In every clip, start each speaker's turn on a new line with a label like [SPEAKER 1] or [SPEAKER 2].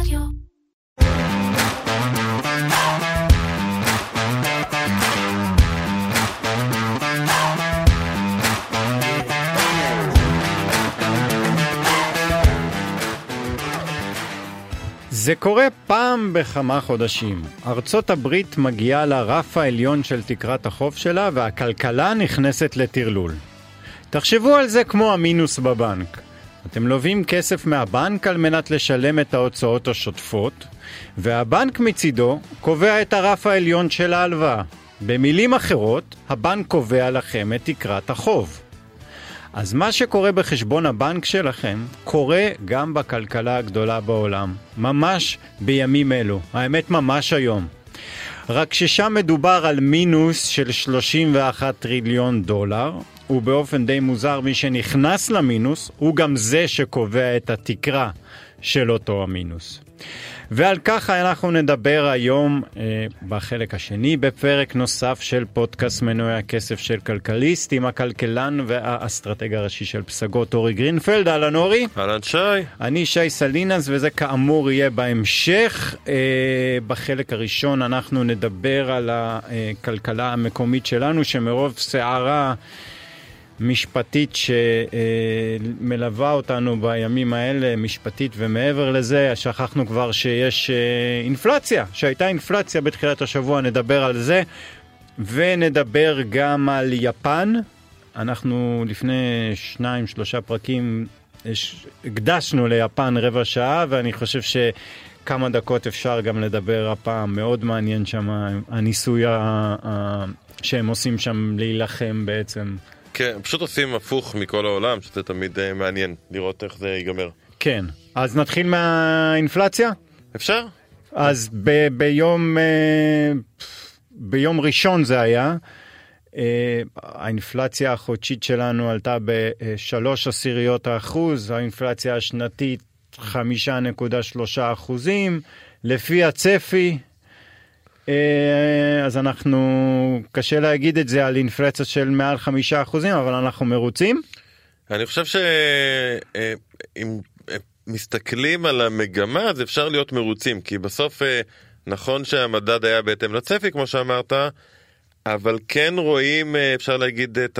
[SPEAKER 1] רדיו.
[SPEAKER 2] זה קורה פעם בכמה חודשים. ארצות הברית מגיעה לרף העליון של תקרת החוב שלה והכלכלה נכנסת לטרלול. תחשבו על זה כמו המינוס בבנק. אתם לווים כסף מהבנק על מנת לשלם את ההוצאות השוטפות, והבנק מצידו קובע את הרף העליון של ההלוואה. במילים אחרות, הבנק קובע לכם את תקרת החוב. אז מה שקורה בחשבון הבנק שלכם, קורה גם בכלכלה הגדולה בעולם. ממש בימים אלו. האמת, ממש היום. רק ששם מדובר על מינוס של 31 טריליון דולר, ובאופן די מוזר מי שנכנס למינוס הוא גם זה שקובע את התקרה של אותו המינוס. ועל כך אנחנו נדבר היום אה, בחלק השני בפרק נוסף של פודקאסט מנועי הכסף של כלכליסט עם הכלכלן והאסטרטג הראשי של פסגות אורי גרינפלד. אהלן אורי.
[SPEAKER 3] אהלן שי.
[SPEAKER 2] אני שי סלינס וזה כאמור יהיה בהמשך. אה, בחלק הראשון אנחנו נדבר על הכלכלה המקומית שלנו שמרוב סערה משפטית שמלווה אותנו בימים האלה, משפטית ומעבר לזה, שכחנו כבר שיש אה, אינפלציה, שהייתה אינפלציה בתחילת השבוע, נדבר על זה, ונדבר גם על יפן. אנחנו לפני שניים, שלושה פרקים הקדשנו ליפן רבע שעה, ואני חושב ש... כמה דקות אפשר גם לדבר הפעם, מאוד מעניין שם הניסוי שהם עושים שם להילחם בעצם
[SPEAKER 3] כן, פשוט עושים הפוך מכל העולם, שזה תמיד uh, מעניין לראות איך זה ייגמר.
[SPEAKER 2] כן, אז נתחיל מהאינפלציה?
[SPEAKER 3] אפשר.
[SPEAKER 2] אז ב- ביום, uh, ביום ראשון זה היה, uh, האינפלציה החודשית שלנו עלתה בשלוש עשיריות האחוז, האינפלציה השנתית 5.3 אחוזים, לפי הצפי אז אנחנו, קשה להגיד את זה על אינפלציה של מעל חמישה אחוזים, אבל אנחנו מרוצים.
[SPEAKER 3] אני חושב שאם אה, מסתכלים על המגמה אז אפשר להיות מרוצים, כי בסוף אה, נכון שהמדד היה בהתאם לצפי כמו שאמרת, אבל כן רואים, אפשר להגיד, את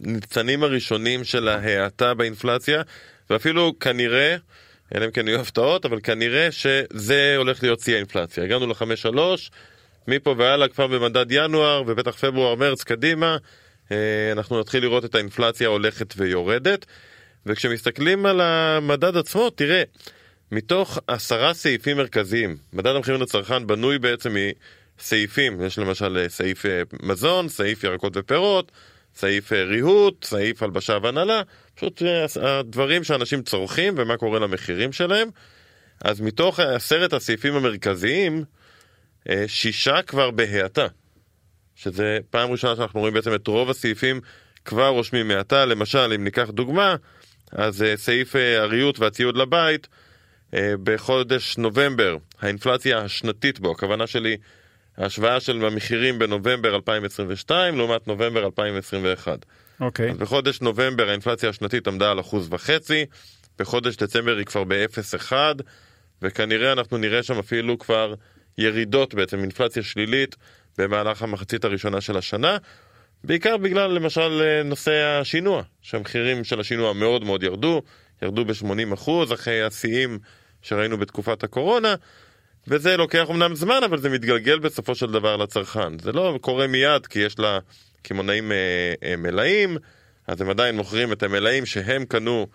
[SPEAKER 3] הניצנים הראשונים של ההאטה באינפלציה, ואפילו כנראה, אלא אם כן יהיו הפתעות, אבל כנראה שזה הולך להיות שיא האינפלציה. הגענו לחמש שלוש, מפה והלאה כבר במדד ינואר ובטח פברואר מרץ קדימה. אה, אנחנו נתחיל לראות את האינפלציה הולכת ויורדת. וכשמסתכלים על המדד עצמו תראה מתוך עשרה סעיפים מרכזיים מדד המחירים לצרכן בנוי בעצם מסעיפים. יש למשל אה, סעיף אה, מזון סעיף ירקות ופירות סעיף ריהוט סעיף הלבשה והנהלה פשוט הדברים שאנשים צורכים ומה קורה למחירים שלהם. אז מתוך עשרת הסעיפים המרכזיים שישה כבר בהאטה, שזה פעם ראשונה שאנחנו רואים בעצם את רוב הסעיפים כבר רושמים האטה, למשל אם ניקח דוגמה, אז אה, סעיף אה, הריהוט והציוד לבית, בחודש נובמבר, האינפלציה השנתית בו, הכוונה שלי, ההשוואה של המחירים בנובמבר 2022 לעומת נובמבר 2021.
[SPEAKER 2] אוקיי. Okay.
[SPEAKER 3] אז בחודש נובמבר האינפלציה השנתית עמדה על אחוז וחצי, בחודש דצמבר היא כבר ב-0.1, וכנראה אנחנו נראה שם אפילו כבר ירידות בעצם, אינפלציה שלילית במהלך המחצית הראשונה של השנה, בעיקר בגלל למשל נושא השינוע, שהמחירים של השינוע מאוד מאוד ירדו, ירדו ב-80% אחרי השיאים שראינו בתקופת הקורונה, וזה לוקח אמנם זמן, אבל זה מתגלגל בסופו של דבר לצרכן. זה לא קורה מיד, כי יש לקמעונאים אה, אה, מלאים, אז הם עדיין מוכרים את המלאים שהם קנו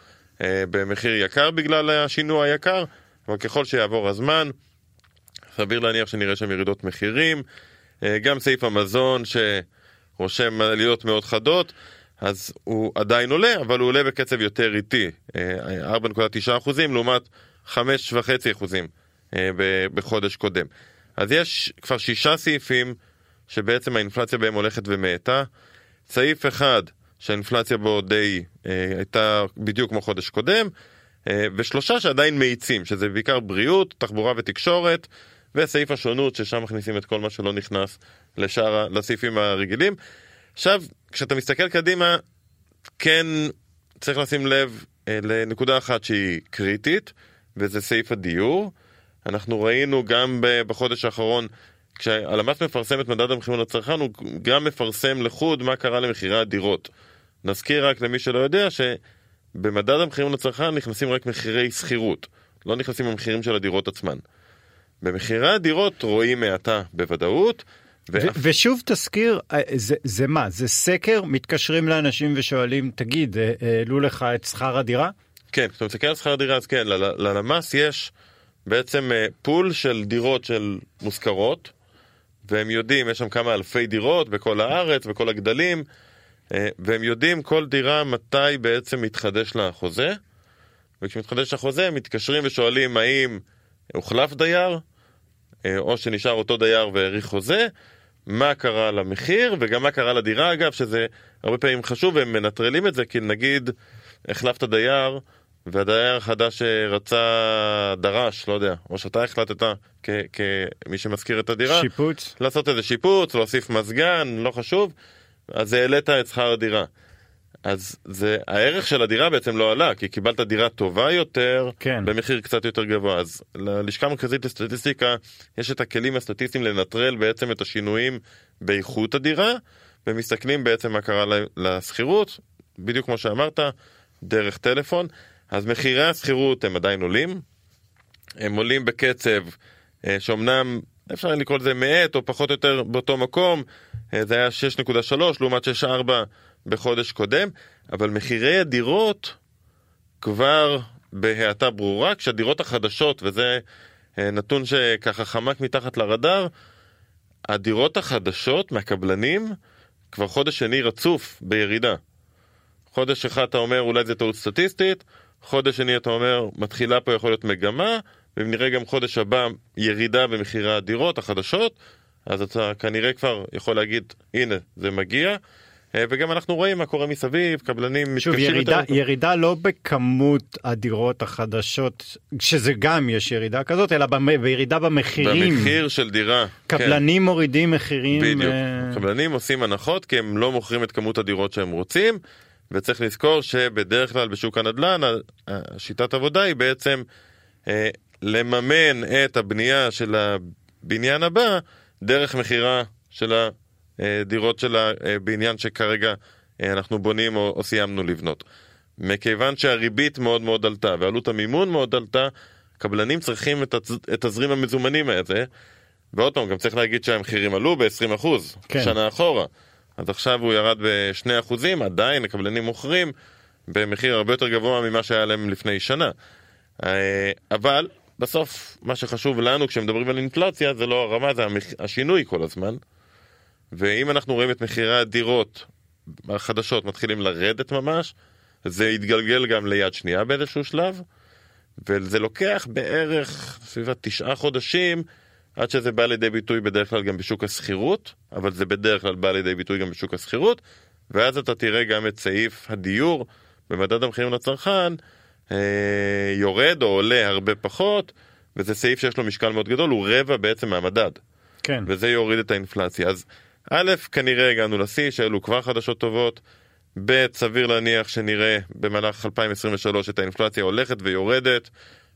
[SPEAKER 3] אה, במחיר יקר בגלל השינוע היקר, אבל ככל שיעבור הזמן, סביר להניח שנראה שם ירידות מחירים. אה, גם סעיף המזון שרושם עליות מאוד חדות, אז הוא עדיין עולה, אבל הוא עולה בקצב יותר איטי, 4.9 אה, אחוזים לעומת 5.5 אחוזים אה, בחודש קודם. אז יש כבר שישה סעיפים שבעצם האינפלציה בהם הולכת ומאטה. סעיף אחד שהאינפלציה בו די הייתה בדיוק כמו חודש קודם, ושלושה שעדיין מאיצים, שזה בעיקר בריאות, תחבורה ותקשורת, וסעיף השונות ששם מכניסים את כל מה שלא נכנס לשאר, לסעיפים הרגילים. עכשיו, כשאתה מסתכל קדימה, כן צריך לשים לב אה, לנקודה אחת שהיא קריטית, וזה סעיף הדיור. אנחנו ראינו גם בחודש האחרון, כשהלמ"ס מפרסם את מדד המחירים לצרכן, הוא גם מפרסם לחוד מה קרה למחירי הדירות. נזכיר רק למי שלא יודע שבמדד המחירים לצרכן נכנסים רק מחירי שכירות, לא נכנסים המחירים של הדירות עצמן. במחירי הדירות רואים האטה בוודאות.
[SPEAKER 2] ואף... ושוב תזכיר, אה, זה, זה מה? זה סקר? מתקשרים לאנשים ושואלים, תגיד, אה, העלו לך את שכר הדירה?
[SPEAKER 3] כן, כשאתה מסתכל על שכר הדירה אז כן, ללמ"ס יש בעצם אה, פול של דירות של מושכרות, והם יודעים, יש שם כמה אלפי דירות בכל הארץ, בכל הגדלים, והם יודעים כל דירה מתי בעצם מתחדש לה החוזה, וכשמתחדש החוזה הם מתקשרים ושואלים האם הוחלף דייר, או שנשאר אותו דייר והאריך חוזה, מה קרה למחיר וגם מה קרה לדירה אגב, שזה הרבה פעמים חשוב, והם מנטרלים את זה, כי נגיד החלפת דייר והדייר החדש רצה דרש, לא יודע, או שאתה החלטת כמי שמזכיר את הדירה,
[SPEAKER 2] שיפוץ,
[SPEAKER 3] לעשות איזה שיפוץ, להוסיף מזגן, לא חשוב, אז העלית את שכר הדירה. אז זה, הערך של הדירה בעצם לא עלה, כי קיבלת דירה טובה יותר,
[SPEAKER 2] כן.
[SPEAKER 3] במחיר קצת יותר גבוה. אז ללשכה המרכזית לסטטיסטיקה יש את הכלים הסטטיסטיים לנטרל בעצם את השינויים באיכות הדירה, ומסתכלים בעצם מה קרה לשכירות, בדיוק כמו שאמרת, דרך טלפון. אז מחירי השכירות הם עדיין עולים, הם עולים בקצב אה, שאומנם אפשר לקרוא לזה מאט או פחות או יותר באותו מקום, אה, זה היה 6.3 לעומת 6.4 בחודש קודם, אבל מחירי הדירות כבר בהאטה ברורה, כשהדירות החדשות, וזה אה, נתון שככה חמק מתחת לרדאר, הדירות החדשות מהקבלנים כבר חודש שני רצוף בירידה. חודש אחד אתה אומר אולי זה טעות סטטיסטית, חודש שני אתה אומר מתחילה פה יכול להיות מגמה, ואם נראה גם חודש הבא ירידה במחירי הדירות החדשות, אז אתה כנראה כבר יכול להגיד הנה זה מגיע. אה, וגם אנחנו רואים מה קורה מסביב, קבלנים
[SPEAKER 2] מתקשים ירידה, יותר. ירידה לא בכמות הדירות החדשות, שזה גם יש ירידה כזאת, אלא בירידה במחירים.
[SPEAKER 3] במחיר של דירה.
[SPEAKER 2] כן. קבלנים כן. מורידים מחירים.
[SPEAKER 3] בדיוק. Uh... קבלנים עושים הנחות כי הם לא מוכרים את כמות הדירות שהם רוצים, וצריך לזכור שבדרך כלל בשוק הנדל"ן, השיטת עבודה היא בעצם אה, לממן את הבנייה של הבניין הבא דרך מכירה של ה... אה, דירות של הבניין שכרגע אה, אנחנו בונים או, או סיימנו לבנות. מכיוון שהריבית מאוד מאוד עלתה ועלות המימון מאוד עלתה, קבלנים צריכים את, התז... את תזרים המזומנים הזה, ועוד פעם, גם צריך להגיד שהמחירים עלו ב-20% כן. שנה אחורה. אז עכשיו הוא ירד ב-2%, עדיין הקבלנים מוכרים במחיר הרבה יותר גבוה ממה שהיה להם לפני שנה. אה, אבל בסוף, מה שחשוב לנו כשמדברים על אינפלציה זה לא הרמה, זה המח... השינוי כל הזמן. ואם אנחנו רואים את מחירי הדירות החדשות מתחילים לרדת ממש, זה יתגלגל גם ליד שנייה באיזשהו שלב, וזה לוקח בערך סביב התשעה חודשים עד שזה בא לידי ביטוי בדרך כלל גם בשוק השכירות, אבל זה בדרך כלל בא לידי ביטוי גם בשוק השכירות, ואז אתה תראה גם את סעיף הדיור במדד המחירים לצרכן אה, יורד או עולה הרבה פחות, וזה סעיף שיש לו משקל מאוד גדול, הוא רבע בעצם מהמדד.
[SPEAKER 2] כן.
[SPEAKER 3] וזה יוריד את האינפלציה. אז א', כנראה הגענו לשיא, שאלו כבר חדשות טובות. ב', סביר להניח שנראה במהלך 2023 את האינפלציה הולכת ויורדת,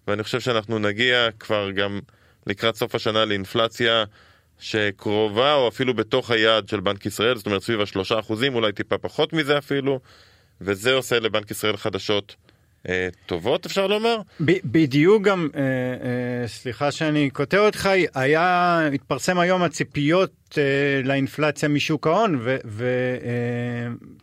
[SPEAKER 3] ואני חושב שאנחנו נגיע כבר גם לקראת סוף השנה לאינפלציה שקרובה או אפילו בתוך היעד של בנק ישראל, זאת אומרת סביב השלושה אחוזים, אולי טיפה פחות מזה אפילו, וזה עושה לבנק ישראל חדשות טובות אפשר לומר?
[SPEAKER 2] בדיוק גם, אה, אה, סליחה שאני קוטע אותך, היה, התפרסם היום הציפיות לאינפלציה משוק ההון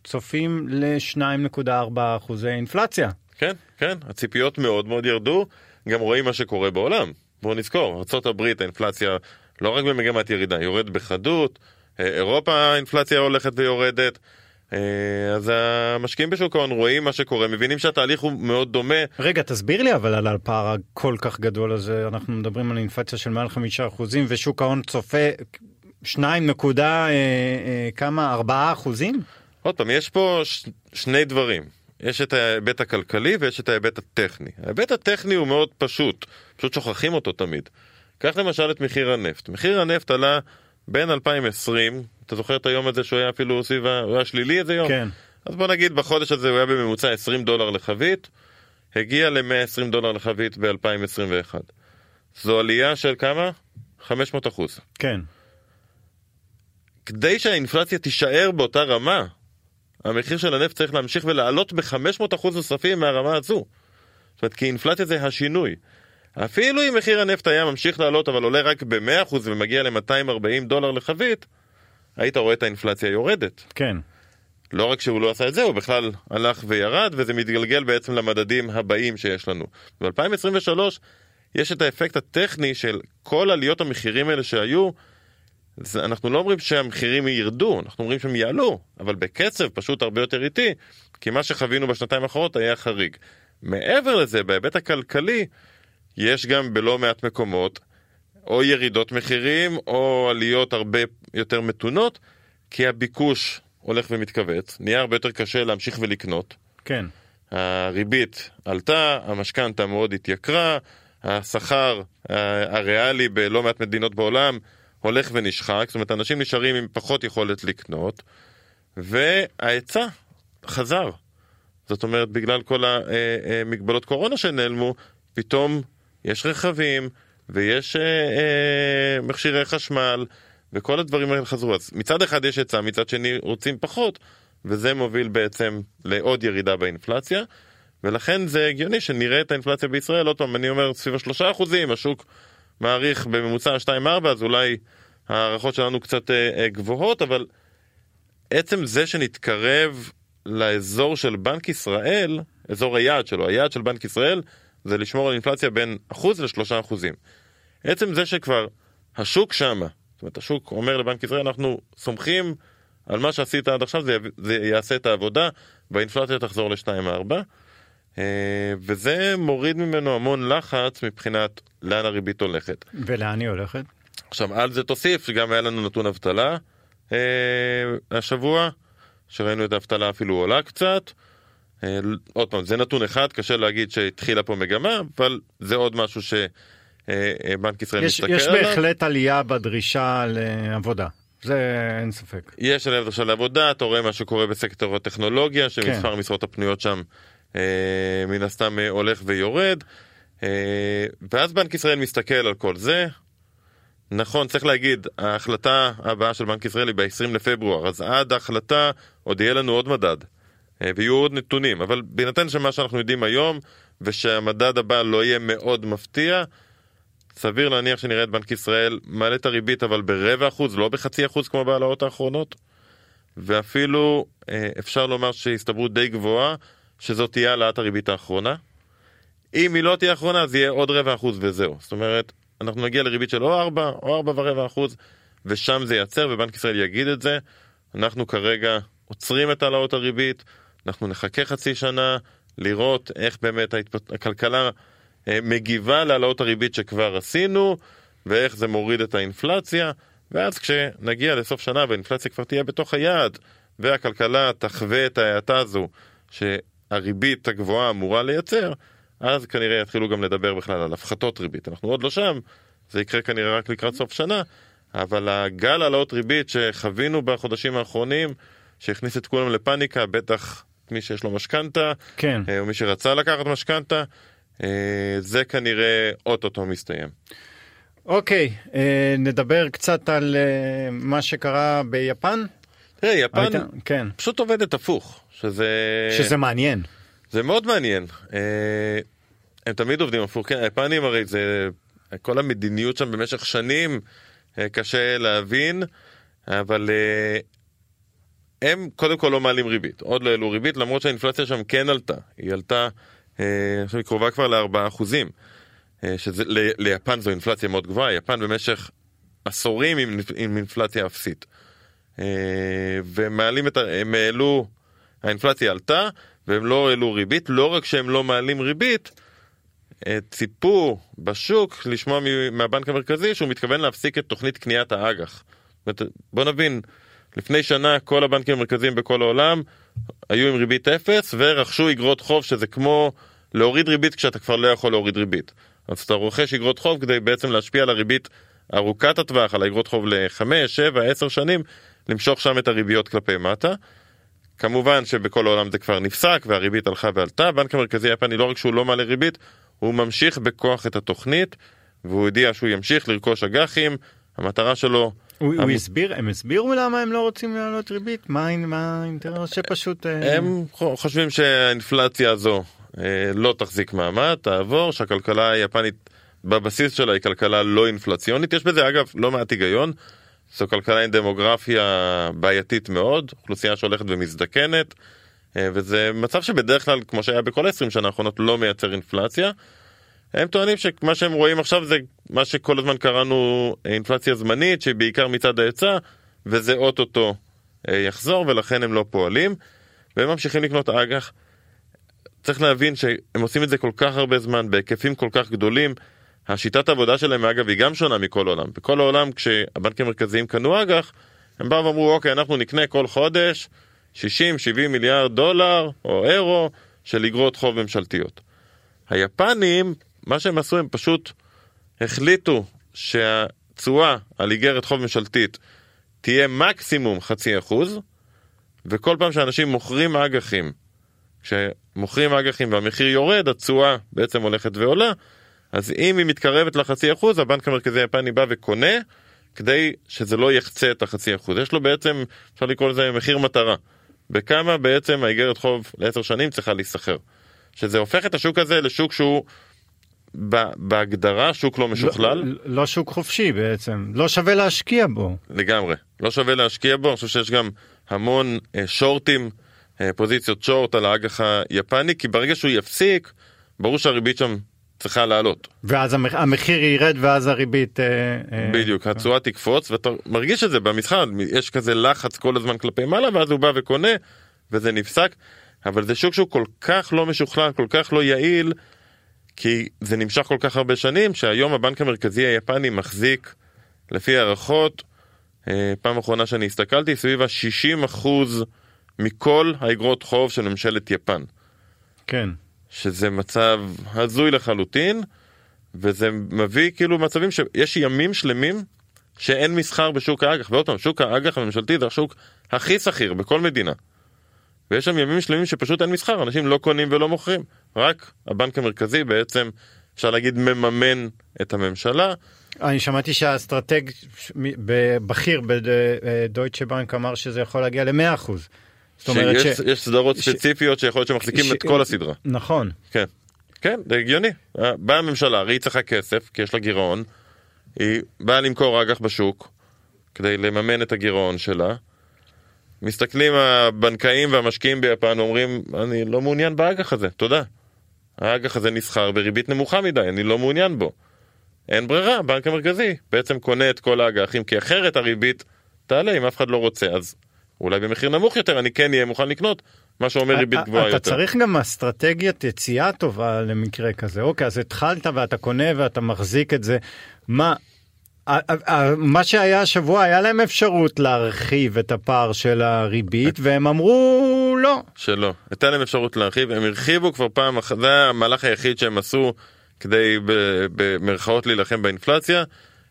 [SPEAKER 2] וצופים ל-2.4 אחוזי אינפלציה.
[SPEAKER 3] כן, כן, הציפיות מאוד מאוד ירדו, גם רואים מה שקורה בעולם. בואו נזכור, ארה"ב האינפלציה לא רק במגמת ירידה, יורד בחדות, אירופה האינפלציה הולכת ויורדת. אה, אז המשקיעים בשוק ההון רואים מה שקורה, מבינים שהתהליך הוא מאוד דומה.
[SPEAKER 2] רגע, תסביר לי אבל על הפער הכל כך גדול הזה, אנחנו מדברים על אינפלציה של מעל חמישה אחוזים ושוק ההון צופה שניים נקודה אה, אה, כמה, ארבעה אחוזים?
[SPEAKER 3] עוד פעם, יש פה ש... שני דברים. יש את ההיבט הכלכלי ויש את ההיבט הטכני. ההיבט הטכני הוא מאוד פשוט, פשוט שוכחים אותו תמיד. קח למשל את מחיר הנפט. מחיר הנפט עלה בין 2020 אתה זוכר את היום הזה שהוא היה אפילו סביב, הוא היה שלילי איזה יום?
[SPEAKER 2] כן.
[SPEAKER 3] אז בוא נגיד בחודש הזה הוא היה בממוצע 20 דולר לחבית, הגיע ל-120 דולר לחבית ב-2021. זו עלייה של כמה? 500 אחוז.
[SPEAKER 2] כן.
[SPEAKER 3] כדי שהאינפלציה תישאר באותה רמה, המחיר של הנפט צריך להמשיך ולעלות ב-500 אחוז נוספים מהרמה הזו. זאת אומרת, כי אינפלציה זה השינוי. אפילו אם מחיר הנפט היה ממשיך לעלות אבל עולה רק ב-100% ומגיע ל-240 דולר לחבית, היית רואה את האינפלציה יורדת.
[SPEAKER 2] כן.
[SPEAKER 3] לא רק שהוא לא עשה את זה, הוא בכלל הלך וירד, וזה מתגלגל בעצם למדדים הבאים שיש לנו. ב-2023 יש את האפקט הטכני של כל עליות המחירים האלה שהיו, זה, אנחנו לא אומרים שהמחירים ירדו, אנחנו אומרים שהם יעלו, אבל בקצב פשוט הרבה יותר איטי, כי מה שחווינו בשנתיים האחרונות היה חריג. מעבר לזה, בהיבט הכלכלי, יש גם בלא מעט מקומות או ירידות מחירים או עליות הרבה יותר מתונות, כי הביקוש הולך ומתכווץ, נהיה הרבה יותר קשה להמשיך ולקנות.
[SPEAKER 2] כן.
[SPEAKER 3] הריבית עלתה, המשכנתה מאוד התייקרה, השכר הריאלי בלא מעט מדינות בעולם הולך ונשחק, זאת אומרת אנשים נשארים עם פחות יכולת לקנות, וההיצע חזר. זאת אומרת, בגלל כל המגבלות קורונה שנעלמו, פתאום יש רכבים ויש אה, אה, מכשירי חשמל וכל הדברים האלה חזרו. אז מצד אחד יש היצע, מצד שני רוצים פחות, וזה מוביל בעצם לעוד ירידה באינפלציה. ולכן זה הגיוני שנראה את האינפלציה בישראל, עוד פעם, אני אומר סביב השלושה אחוזים, השוק מעריך בממוצע 2-4, אז אולי ההערכות שלנו קצת אה, אה, גבוהות, אבל עצם זה שנתקרב לאזור של בנק ישראל, אזור היעד שלו, היעד של בנק ישראל זה לשמור על אינפלציה בין אחוז לשלושה אחוזים. עצם זה שכבר השוק שמה, זאת אומרת השוק אומר לבנק ישראל אנחנו סומכים על מה שעשית עד עכשיו זה, זה יעשה את העבודה והאינפלציה תחזור ל-2.4 אה, וזה מוריד ממנו המון לחץ מבחינת לאן הריבית הולכת.
[SPEAKER 2] ולאן היא הולכת?
[SPEAKER 3] עכשיו על זה תוסיף שגם היה לנו נתון אבטלה אה, השבוע שראינו את האבטלה אפילו עולה קצת. אה, עוד פעם, זה נתון אחד, קשה להגיד שהתחילה פה מגמה, אבל זה עוד משהו שבנק אה, ישראל
[SPEAKER 2] יש,
[SPEAKER 3] מסתכל
[SPEAKER 2] יש
[SPEAKER 3] עליו.
[SPEAKER 2] יש בהחלט עלייה בדרישה לעבודה, זה אין ספק.
[SPEAKER 3] יש עלייה בדרישה לעבודה, אתה רואה מה שקורה בסקטור הטכנולוגיה, שמספר
[SPEAKER 2] כן.
[SPEAKER 3] המשרות הפנויות שם אה, מן הסתם אה, הולך ויורד. אה, ואז בנק ישראל מסתכל על כל זה. נכון, צריך להגיד, ההחלטה הבאה של בנק ישראל היא ב-20 לפברואר, אז עד ההחלטה עוד יהיה לנו עוד מדד. אה, ויהיו עוד נתונים, אבל בהינתן שמה שאנחנו יודעים היום, ושהמדד הבא לא יהיה מאוד מפתיע, סביר להניח שנראה את בנק ישראל מעלה את הריבית אבל ברבע אחוז, לא בחצי אחוז כמו בהעלאות האחרונות, ואפילו אה, אפשר לומר שהסתברות די גבוהה שזאת תהיה העלאת הריבית האחרונה. אם היא לא תהיה האחרונה אז יהיה עוד רבע אחוז וזהו. זאת אומרת, אנחנו נגיע לריבית של או ארבע או ארבע ורבע אחוז, ושם זה ייעצר ובנק ישראל יגיד את זה. אנחנו כרגע עוצרים את העלאות הריבית, אנחנו נחכה חצי שנה לראות איך באמת ההתפת... הכלכלה מגיבה להעלאות הריבית שכבר עשינו ואיך זה מוריד את האינפלציה ואז כשנגיע לסוף שנה והאינפלציה כבר תהיה בתוך היעד והכלכלה תחווה את ההאטה הזו שהריבית הגבוהה אמורה לייצר אז כנראה יתחילו גם לדבר בכלל על הפחתות ריבית אנחנו עוד לא שם זה יקרה כנראה רק לקראת סוף שנה אבל הגל העלאות ריבית שחווינו בחודשים האחרונים שהכניס את כולם לפאניקה, בטח מי שיש לו משכנתה,
[SPEAKER 2] כן.
[SPEAKER 3] אה, או מי שרצה לקחת משכנתה, אה, זה כנראה אוטוטו מסתיים.
[SPEAKER 2] אוקיי, אה, נדבר קצת על אה, מה שקרה ביפן.
[SPEAKER 3] תראה, יפן
[SPEAKER 2] היית- כן.
[SPEAKER 3] פשוט עובדת הפוך, שזה...
[SPEAKER 2] שזה מעניין.
[SPEAKER 3] זה מאוד מעניין. אה, הם תמיד עובדים הפוך, כן, היפנים הרי זה... כל המדיניות שם במשך שנים אה, קשה להבין, אבל אה, הם קודם כל לא מעלים ריבית, עוד לא העלו ריבית, למרות שהאינפלציה שם כן עלתה. היא עלתה, אה, עכשיו היא קרובה כבר ל-4 אחוזים, אה, ליפן זו אינפלציה מאוד גבוהה, יפן במשך עשורים עם, עם אינפלציה אפסית. אה, והם מעלים את ה... הם העלו, האינפלציה עלתה, והם לא העלו ריבית, לא רק שהם לא מעלים ריבית, ציפו בשוק לשמוע מהבנק המרכזי שהוא מתכוון להפסיק את תוכנית קניית האג"ח. בוא נבין, לפני שנה כל הבנקים המרכזיים בכל העולם היו עם ריבית אפס ורכשו אגרות חוב שזה כמו להוריד ריבית כשאתה כבר לא יכול להוריד ריבית. אז אתה רוכש אגרות חוב כדי בעצם להשפיע על הריבית ארוכת הטווח, על האגרות חוב לחמש, שבע, עשר שנים, למשוך שם את הריביות כלפי מטה. כמובן שבכל העולם זה כבר נפסק והריבית הלכה ועלתה, הבנק המרכזי היפני לא רק שהוא לא מעלה ריבית, הוא ממשיך בכוח את התוכנית והוא הודיע שהוא ימשיך לרכוש אג"חים, המטרה שלו...
[SPEAKER 2] הוא, הוא הסביר, הם הסבירו למה הם לא רוצים להעלות ריבית? מה, האינטרס שפשוט...
[SPEAKER 3] אה, הם חושבים שהאינפלציה הזו לא תחזיק מעמד, תעבור, שהכלכלה היפנית בבסיס שלה היא כלכלה לא אינפלציונית. יש בזה אגב לא מעט היגיון. זו כלכלה עם דמוגרפיה בעייתית מאוד, אוכלוסייה שהולכת ומזדקנת, אה, וזה מצב שבדרך כלל, כמו שהיה בכל ה-20 שנה האחרונות, לא מייצר אינפלציה. הם טוענים שמה שהם רואים עכשיו זה מה שכל הזמן קראנו אינפלציה זמנית, שהיא בעיקר מצד ההיצע, וזה אוטוטו אה, יחזור, ולכן הם לא פועלים, והם ממשיכים לקנות אג"ח. צריך להבין שהם עושים את זה כל כך הרבה זמן, בהיקפים כל כך גדולים. השיטת העבודה שלהם אגב היא גם שונה מכל העולם. בכל העולם כשהבנקים המרכזיים קנו אג"ח, הם באו ואמרו אוקיי אנחנו נקנה כל חודש 60-70 מיליארד דולר או אירו של אגרות חוב ממשלתיות. היפנים, מה שהם עשו הם פשוט החליטו שהתשואה על איגרת חוב ממשלתית תהיה מקסימום חצי אחוז, וכל פעם שאנשים מוכרים אג"חים, כשמוכרים אג"חים והמחיר יורד, התשואה בעצם הולכת ועולה, אז אם היא מתקרבת לחצי אחוז, הבנק המרכזי היפני בא וקונה, כדי שזה לא יחצה את החצי אחוז. יש לו בעצם, אפשר לקרוא לזה מחיר מטרה. בכמה בעצם האיגרת חוב לעשר שנים צריכה להיסחר. שזה הופך את השוק הזה לשוק שהוא בהגדרה שוק לא משוכלל.
[SPEAKER 2] לא, לא שוק חופשי בעצם, לא שווה להשקיע בו.
[SPEAKER 3] לגמרי, לא שווה להשקיע בו, אני חושב שיש גם המון אה, שורטים, פוזיציות שורט על האג"ח היפני, כי ברגע שהוא יפסיק, ברור שהריבית שם צריכה לעלות.
[SPEAKER 2] ואז המחיר ירד ואז הריבית... אה,
[SPEAKER 3] אה, בדיוק, התשואה תקפוץ ואתה מרגיש את זה במסחר, יש כזה לחץ כל הזמן כלפי מעלה ואז הוא בא וקונה וזה נפסק, אבל זה שוק שהוא כל כך לא משוכלל, כל כך לא יעיל, כי זה נמשך כל כך הרבה שנים, שהיום הבנק המרכזי היפני מחזיק, לפי הערכות, אה, פעם אחרונה שאני הסתכלתי, סביב ה-60% מכל האגרות חוב של ממשלת יפן.
[SPEAKER 2] כן.
[SPEAKER 3] שזה מצב הזוי לחלוטין, וזה מביא כאילו מצבים שיש ימים שלמים שאין מסחר בשוק האג"ח, ועוד פעם, שוק האג"ח הממשלתי זה השוק הכי שכיר בכל מדינה. ויש שם ימים שלמים שפשוט אין מסחר, אנשים לא קונים ולא מוכרים. רק הבנק המרכזי בעצם, אפשר להגיד, מממן את הממשלה.
[SPEAKER 2] אני שמעתי שהאסטרטג בכיר בדויטשה בנק אמר שזה יכול להגיע ל-100%.
[SPEAKER 3] זאת אומרת שיש ש... יש סדרות ש... ספציפיות שיכול להיות שמחזיקים ש... את כל הסדרה.
[SPEAKER 2] נכון.
[SPEAKER 3] כן, כן, זה הגיוני. אה, באה הממשלה, הרי היא צריכה כסף, כי יש לה גירעון, היא באה למכור אג"ח בשוק, כדי לממן את הגירעון שלה. מסתכלים הבנקאים והמשקיעים ביפן אומרים, אני לא מעוניין באג"ח הזה, תודה. האג"ח הזה נסחר בריבית נמוכה מדי, אני לא מעוניין בו. אין ברירה, הבנק המרכזי בעצם קונה את כל האג"חים, כי אחרת הריבית תעלה אם אף אחד לא רוצה, אז אולי במחיר נמוך יותר אני כן אהיה מוכן לקנות, מה שאומר ריבית גבוהה יותר.
[SPEAKER 2] אתה צריך גם אסטרטגיית יציאה טובה למקרה כזה. אוקיי, אז התחלת ואתה קונה ואתה מחזיק את זה. מה, מה שהיה השבוע היה להם אפשרות להרחיב את הפער של הריבית והם אמרו לא.
[SPEAKER 3] שלא, הייתה להם אפשרות להרחיב, הם הרחיבו כבר פעם אחת, זה המהלך היחיד שהם עשו כדי במרכאות להילחם באינפלציה.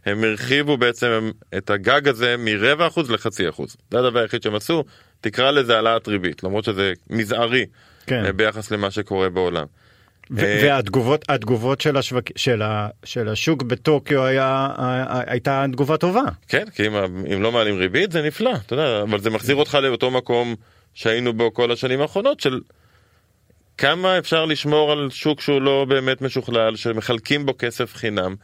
[SPEAKER 3] הם הרחיבו בעצם את הגג הזה מרבע אחוז לחצי אחוז. זה הדבר היחיד שהם עשו, תקרא לזה העלאת ריבית, למרות שזה מזערי כן. אה, ביחס למה שקורה בעולם.
[SPEAKER 2] אה, והתגובות התגובות של, השווק, של, ה, של השוק בטוקיו היה, הייתה תגובה טובה.
[SPEAKER 3] כן, כי אם, אם לא מעלים ריבית זה נפלא, אתה יודע, אבל זה מחזיר אותך לאותו מקום שהיינו בו כל השנים האחרונות של כמה אפשר לשמור על שוק שהוא לא באמת משוכלל, שמחלקים בו כסף חינם.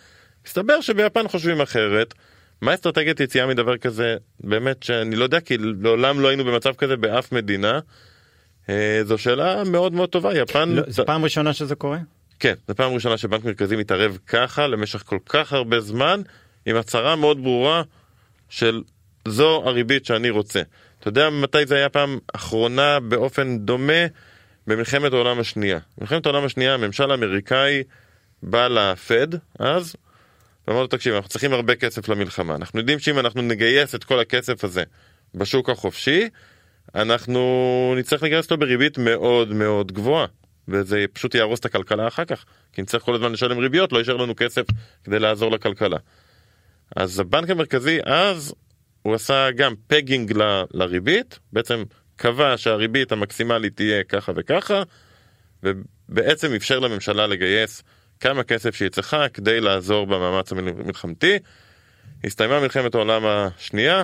[SPEAKER 3] מסתבר שביפן חושבים אחרת. מה אסטרטגיית יציאה מדבר כזה? באמת שאני לא יודע, כי לעולם לא היינו במצב כזה באף מדינה. אה, זו שאלה מאוד מאוד טובה, יפן...
[SPEAKER 2] לא, זו פעם ראשונה שזה קורה?
[SPEAKER 3] כן, זו פעם ראשונה שבנק מרכזי מתערב ככה למשך כל כך הרבה זמן, עם הצהרה מאוד ברורה של זו הריבית שאני רוצה. אתה יודע מתי זה היה פעם אחרונה באופן דומה? במלחמת העולם השנייה. במלחמת העולם השנייה הממשל האמריקאי בא לפד אז ואמרנו תקשיב אנחנו צריכים הרבה כסף למלחמה אנחנו יודעים שאם אנחנו נגייס את כל הכסף הזה בשוק החופשי אנחנו נצטרך לגייס אותו בריבית מאוד מאוד גבוהה וזה פשוט יהרוס את הכלכלה אחר כך כי נצטרך כל הזמן לשלם ריביות לא יישאר לנו כסף כדי לעזור לכלכלה. אז הבנק המרכזי אז הוא עשה גם פגינג ל, לריבית בעצם קבע שהריבית המקסימלית תהיה ככה וככה ובעצם אפשר לממשלה לגייס כמה כסף שהיא צריכה כדי לעזור במאמץ המלחמתי. הסתיימה מלחמת העולם השנייה,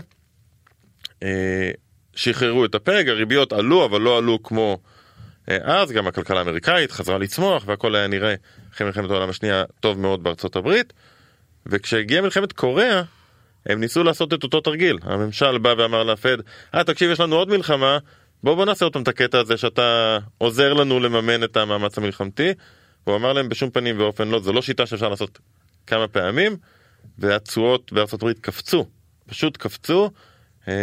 [SPEAKER 3] אה, שחררו את הפג, הריביות עלו אבל לא עלו כמו אה, אז, גם הכלכלה האמריקאית חזרה לצמוח והכל היה נראה אחרי מלחמת העולם השנייה טוב מאוד בארצות הברית. וכשהגיעה מלחמת קוריאה, הם ניסו לעשות את אותו תרגיל. הממשל בא ואמר לפד, אה תקשיב יש לנו עוד מלחמה, בוא בוא נעשה אותם את הקטע הזה שאתה עוזר לנו לממן את המאמץ המלחמתי. והוא אמר להם בשום פנים ואופן לא, זו לא שיטה שאפשר לעשות כמה פעמים, והתשואות בארצות הברית קפצו, פשוט קפצו. אה,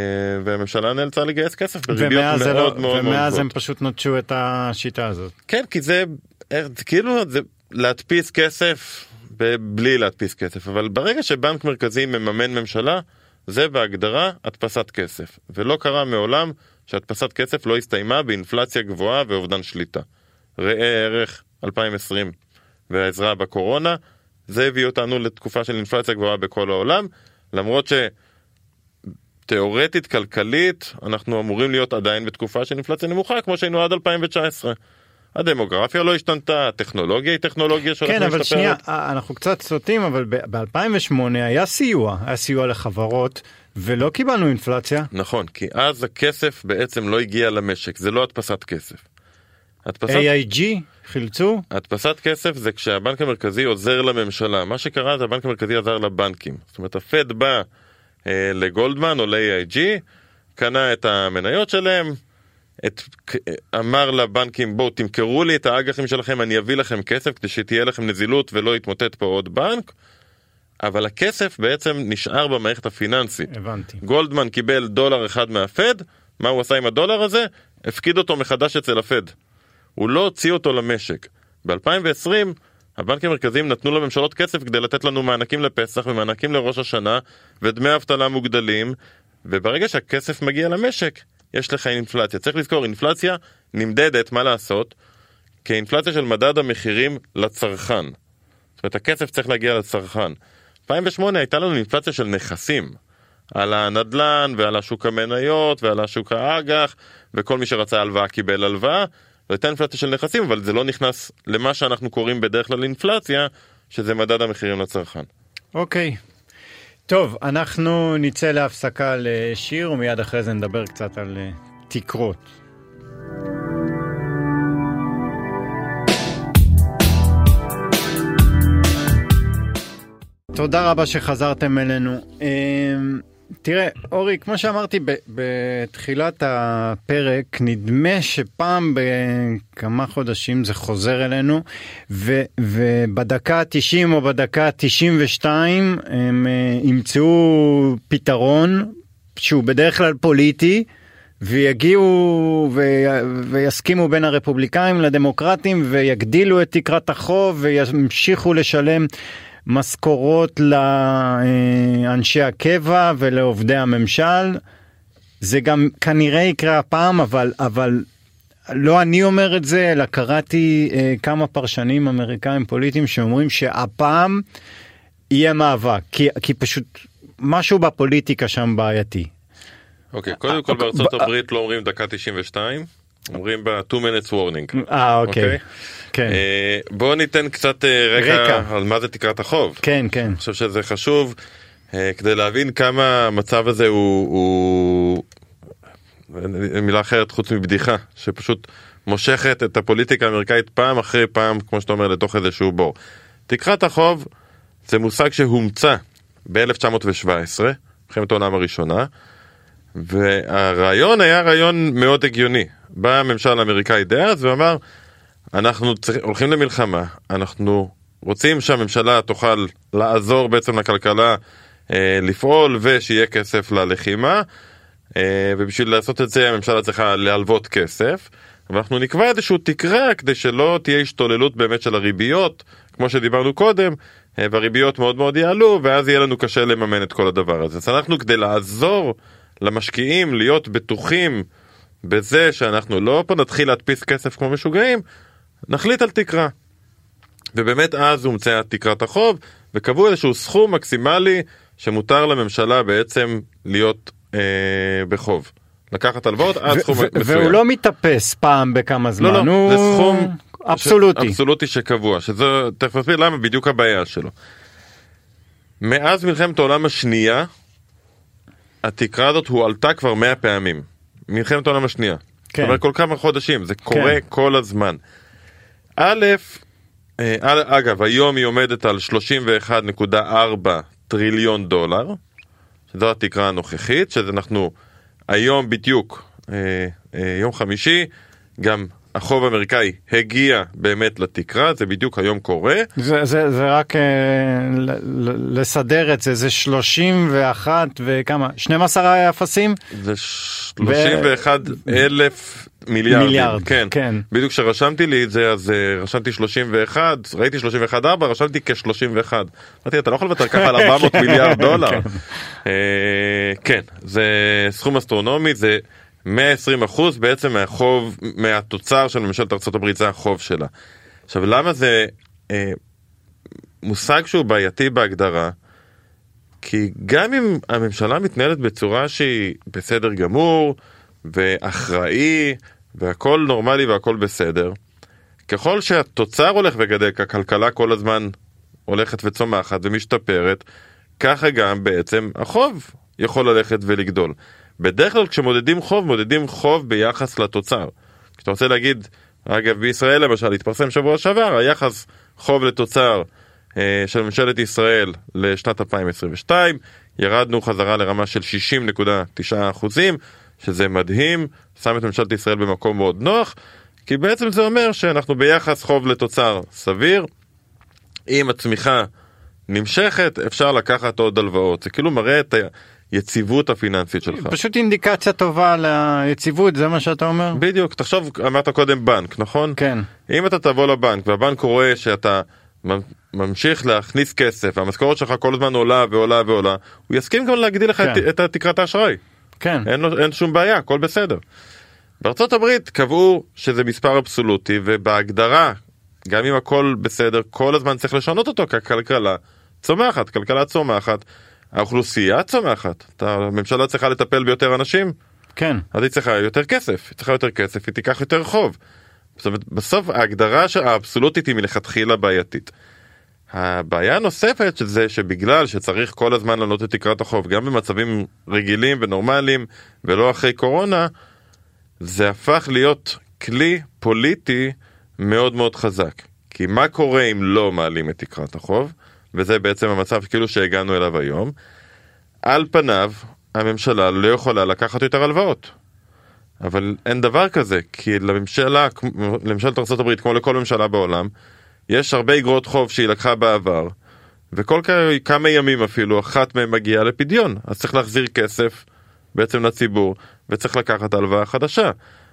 [SPEAKER 3] והממשלה נאלצה לגייס כסף בריביות מאוד
[SPEAKER 2] לא,
[SPEAKER 3] מאוד מאוד
[SPEAKER 2] ומאז הם פשוט נוטשו את השיטה הזאת.
[SPEAKER 3] כן, כי זה, אה, זה כאילו זה להדפיס כסף בלי להדפיס כסף, אבל ברגע שבנק מרכזי מממן ממשלה, זה בהגדרה הדפסת כסף. ולא קרה מעולם שהדפסת כסף לא הסתיימה באינפלציה גבוהה ואובדן שליטה. ראה ערך 2020 והעזרה בקורונה, זה הביא אותנו לתקופה של אינפלציה גבוהה בכל העולם, למרות ש... תיאורטית כלכלית אנחנו אמורים להיות עדיין בתקופה של אינפלציה נמוכה כמו שהיינו עד 2019. הדמוגרפיה לא השתנתה, הטכנולוגיה היא טכנולוגיה
[SPEAKER 2] שהולכת כן, אבל שנייה, אנחנו קצת סוטים, אבל ב-2008 היה סיוע, היה סיוע לחברות, ולא קיבלנו אינפלציה.
[SPEAKER 3] נכון, כי אז הכסף בעצם לא הגיע למשק, זה לא הדפסת כסף.
[SPEAKER 2] הדפסת... AIG חילצו?
[SPEAKER 3] הדפסת כסף זה כשהבנק המרכזי עוזר לממשלה. מה שקרה זה הבנק המרכזי עזר לבנקים. זאת אומרת, הפד בא אה, לגולדמן או ל-AIG, קנה את המניות שלהם, את, אמר לבנקים בואו תמכרו לי את האג"חים שלכם אני אביא לכם כסף כדי שתהיה לכם נזילות ולא יתמוטט פה עוד בנק אבל הכסף בעצם נשאר במערכת הפיננסית.
[SPEAKER 2] הבנתי.
[SPEAKER 3] גולדמן קיבל דולר אחד מהפד, מה הוא עשה עם הדולר הזה? הפקיד אותו מחדש אצל הפד. הוא לא הוציא אותו למשק. ב-2020 הבנקים המרכזיים נתנו לממשלות כסף כדי לתת לנו מענקים לפסח ומענקים לראש השנה ודמי אבטלה מוגדלים וברגע שהכסף מגיע למשק יש לך אינפלציה. צריך לזכור, אינפלציה נמדדת, מה לעשות? כאינפלציה של מדד המחירים לצרכן. זאת אומרת, הכסף צריך להגיע לצרכן. 2008 הייתה לנו אינפלציה של נכסים. על הנדלן ועל השוק המניות ועל השוק האג"ח וכל מי שרצה הלוואה קיבל הלוואה. זו הייתה אינפלציה של נכסים אבל זה לא נכנס למה שאנחנו קוראים בדרך כלל אינפלציה שזה מדד המחירים לצרכן.
[SPEAKER 2] אוקיי. Okay. טוב, אנחנו נצא להפסקה לשיר ומיד אחרי זה נדבר קצת על אה, תקרות. תודה רבה שחזרתם אלינו. תראה, אורי, כמו שאמרתי בתחילת הפרק, נדמה שפעם בכמה חודשים זה חוזר אלינו, ובדקה ה-90 או בדקה ה-92 הם אה, ימצאו פתרון שהוא בדרך כלל פוליטי. ויגיעו ו... ויסכימו בין הרפובליקאים לדמוקרטים ויגדילו את תקרת החוב וימשיכו לשלם משכורות לאנשי הקבע ולעובדי הממשל. זה גם כנראה יקרה הפעם, אבל, אבל לא אני אומר את זה, אלא קראתי אה, כמה פרשנים אמריקאים פוליטיים שאומרים שהפעם יהיה מאבק, כי, כי פשוט משהו בפוליטיקה שם בעייתי.
[SPEAKER 3] אוקיי, okay, קודם כל בארצות הברית לא אומרים דקה 92, אומרים ב 2 minutes warning.
[SPEAKER 2] אה, אוקיי. אוקיי? כן.
[SPEAKER 3] בואו ניתן קצת אה, רקע, רקע על מה זה תקרת החוב.
[SPEAKER 2] כן, כן.
[SPEAKER 3] אני חושב שזה חשוב אה, כדי להבין כמה המצב הזה הוא, הוא... מילה אחרת חוץ מבדיחה, שפשוט מושכת את הפוליטיקה האמריקאית פעם אחרי פעם, כמו שאתה אומר, לתוך איזשהו בור. תקרת החוב זה מושג שהומצא ב-1917, מלחמת העולם הראשונה, והרעיון היה רעיון מאוד הגיוני. בא הממשל האמריקאי דאז ואמר, אנחנו צריך, הולכים למלחמה, אנחנו רוצים שהממשלה תוכל לעזור בעצם לכלכלה אה, לפעול ושיהיה כסף ללחימה, אה, ובשביל לעשות את זה הממשלה צריכה להלוות כסף, ואנחנו נקבע איזושהי תקרה כדי שלא תהיה השתוללות באמת של הריביות, כמו שדיברנו קודם, אה, והריביות מאוד מאוד יעלו, ואז יהיה לנו קשה לממן את כל הדבר הזה. אז אנחנו כדי לעזור למשקיעים להיות בטוחים בזה שאנחנו לא פה נתחיל להדפיס כסף כמו משוגעים, נחליט על תקרה. ובאמת אז הומצאה תקרת החוב, וקבעו איזשהו סכום מקסימלי שמותר לממשלה בעצם להיות אה, בחוב. לקחת הלוואות עד סכום מסוים.
[SPEAKER 2] והוא לא מתאפס פעם בכמה זמן.
[SPEAKER 3] לא, לא, הוא... זה סכום
[SPEAKER 2] אבסולוטי.
[SPEAKER 3] ש... אבסולוטי שקבוע, שזה, תכף נסביר למה בדיוק הבעיה שלו. מאז מלחמת העולם השנייה, התקרה הזאת הועלתה כבר 100 פעמים. מלחמת העולם השנייה. כן. זאת אומרת כל כמה חודשים, זה קורה כן. כל הזמן. א', אה, אגב, היום היא עומדת על 31.4 טריליון דולר, שזו התקרה הנוכחית, שזה אנחנו היום בדיוק, אה, אה, יום חמישי, גם החוב האמריקאי הגיע באמת לתקרה, זה בדיוק היום קורה.
[SPEAKER 2] זה, זה, זה רק אה, לסדר את זה, זה 31 וכמה? 12 אפסים?
[SPEAKER 3] זה 31 ו... אלף מיליארד.
[SPEAKER 2] מיליארד, כן. כן.
[SPEAKER 3] בדיוק כשרשמתי לי את זה, אז uh, רשמתי 31, ראיתי 31 4, רשמתי כ-31. אמרתי, אתה לא יכול לוותר ככה על 400 מיליארד דולר. כן. Uh, כן, זה סכום אסטרונומי, זה... 120 אחוז בעצם מהחוב, מהתוצר של ממשלת ארה"ב זה החוב שלה. עכשיו למה זה אה, מושג שהוא בעייתי בהגדרה? כי גם אם הממשלה מתנהלת בצורה שהיא בסדר גמור ואחראי והכל נורמלי והכל בסדר, ככל שהתוצר הולך וגדל, כי הכלכלה כל הזמן הולכת וצומחת ומשתפרת, ככה גם בעצם החוב יכול ללכת ולגדול. בדרך כלל כשמודדים חוב, מודדים חוב ביחס לתוצר. כשאתה רוצה להגיד, אגב בישראל למשל, התפרסם שבוע שעבר, היחס חוב לתוצר אה, של ממשלת ישראל לשנת 2022, ירדנו חזרה לרמה של 60.9 אחוזים, שזה מדהים, שם את ממשלת ישראל במקום מאוד נוח, כי בעצם זה אומר שאנחנו ביחס חוב לתוצר סביר, אם הצמיחה נמשכת, אפשר לקחת עוד הלוואות. זה כאילו מראה את. היציבות הפיננסית שלך.
[SPEAKER 2] פשוט אינדיקציה טובה ליציבות, זה מה שאתה אומר?
[SPEAKER 3] בדיוק, תחשוב, אמרת קודם בנק, נכון?
[SPEAKER 2] כן.
[SPEAKER 3] אם אתה תבוא לבנק והבנק רואה שאתה ממשיך להכניס כסף והמשכורת שלך כל הזמן עולה ועולה ועולה, הוא יסכים גם להגדיל לך כן. את, את תקרת האשראי.
[SPEAKER 2] כן.
[SPEAKER 3] אין, אין שום בעיה, הכל בסדר. בארצות הברית קבעו שזה מספר אבסולוטי ובהגדרה, גם אם הכל בסדר, כל הזמן צריך לשנות אותו כי הכלכלה צומחת, כלכלה צומחת. האוכלוסייה צומחת, הממשלה צריכה לטפל ביותר אנשים,
[SPEAKER 2] כן.
[SPEAKER 3] אז היא צריכה יותר כסף, היא צריכה יותר כסף, היא תיקח יותר חוב. זאת אומרת, בסוף ההגדרה האבסולוטית היא מלכתחילה בעייתית. הבעיה הנוספת זה שבגלל שצריך כל הזמן לעלות את תקרת החוב, גם במצבים רגילים ונורמליים ולא אחרי קורונה, זה הפך להיות כלי פוליטי מאוד מאוד חזק. כי מה קורה אם לא מעלים את תקרת החוב? וזה בעצם המצב כאילו שהגענו אליו היום, על פניו הממשלה לא יכולה לקחת יותר הלוואות. אבל אין דבר כזה, כי לממשלה, לממשלת ארה"ב, כמו לכל ממשלה בעולם, יש הרבה אגרות חוב שהיא לקחה בעבר, וכל כמה ימים אפילו, אחת מהן מגיעה לפדיון. אז צריך להחזיר כסף בעצם לציבור, וצריך לקחת הלוואה חדשה.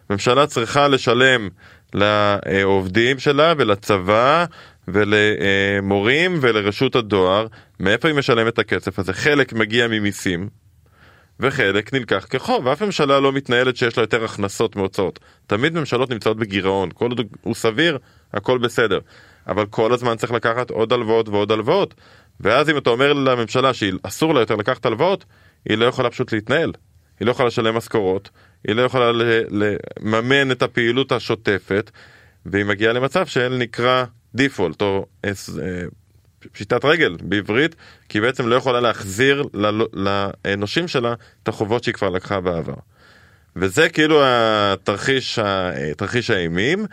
[SPEAKER 3] ממשלה צריכה לשלם לעובדים שלה ולצבא ולמורים ולרשות הדואר, מאיפה היא משלמת את הכסף הזה? חלק מגיע ממיסים, וחלק נלקח כחוב, ואף ממשלה לא מתנהלת שיש לה יותר הכנסות מהוצאות. תמיד ממשלות נמצאות בגירעון, כל עוד הוא סביר, הכל בסדר. אבל כל הזמן צריך לקחת עוד הלוואות ועוד הלוואות. ואז אם אתה אומר לממשלה שאסור לה יותר לקחת הלוואות, היא לא יכולה פשוט להתנהל. היא לא יכולה לשלם משכורות, היא לא יכולה לממן את הפעילות השוטפת, והיא מגיעה למצב שנקרא דיפולט או אה, פשיטת רגל בעברית, כי היא בעצם לא יכולה להחזיר לנושים שלה את החובות שהיא כבר לקחה בעבר. וזה כאילו התרחיש, תרחיש האימים.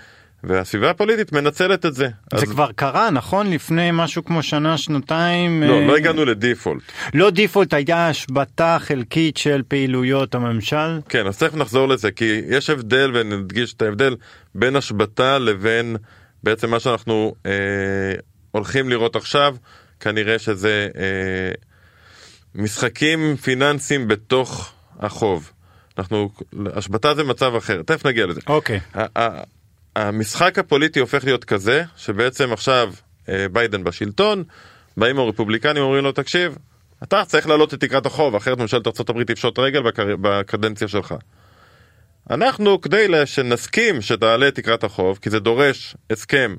[SPEAKER 3] והסביבה הפוליטית מנצלת את זה.
[SPEAKER 2] זה אז... כבר קרה, נכון? לפני משהו כמו שנה, שנתיים?
[SPEAKER 3] לא, אה... לא הגענו לדיפולט.
[SPEAKER 2] לא דיפולט, הייתה השבתה חלקית של פעילויות הממשל?
[SPEAKER 3] כן, אז תכף נחזור לזה, כי יש הבדל, ונדגיש את ההבדל בין השבתה לבין בעצם מה שאנחנו אה, הולכים לראות עכשיו, כנראה שזה אה, משחקים פיננסיים בתוך החוב. אנחנו, השבתה זה מצב אחר, תכף נגיע לזה.
[SPEAKER 2] אוקיי.
[SPEAKER 3] Okay. המשחק הפוליטי הופך להיות כזה, שבעצם עכשיו אה, ביידן בשלטון, באים הרפובליקנים אומרים לו, תקשיב, אתה צריך להעלות את תקרת החוב, אחרת ממשלת ארה"ב תפשוט רגל בקר... בקדנציה שלך. אנחנו, כדי שנסכים שתעלה תקרת החוב, כי זה דורש הסכם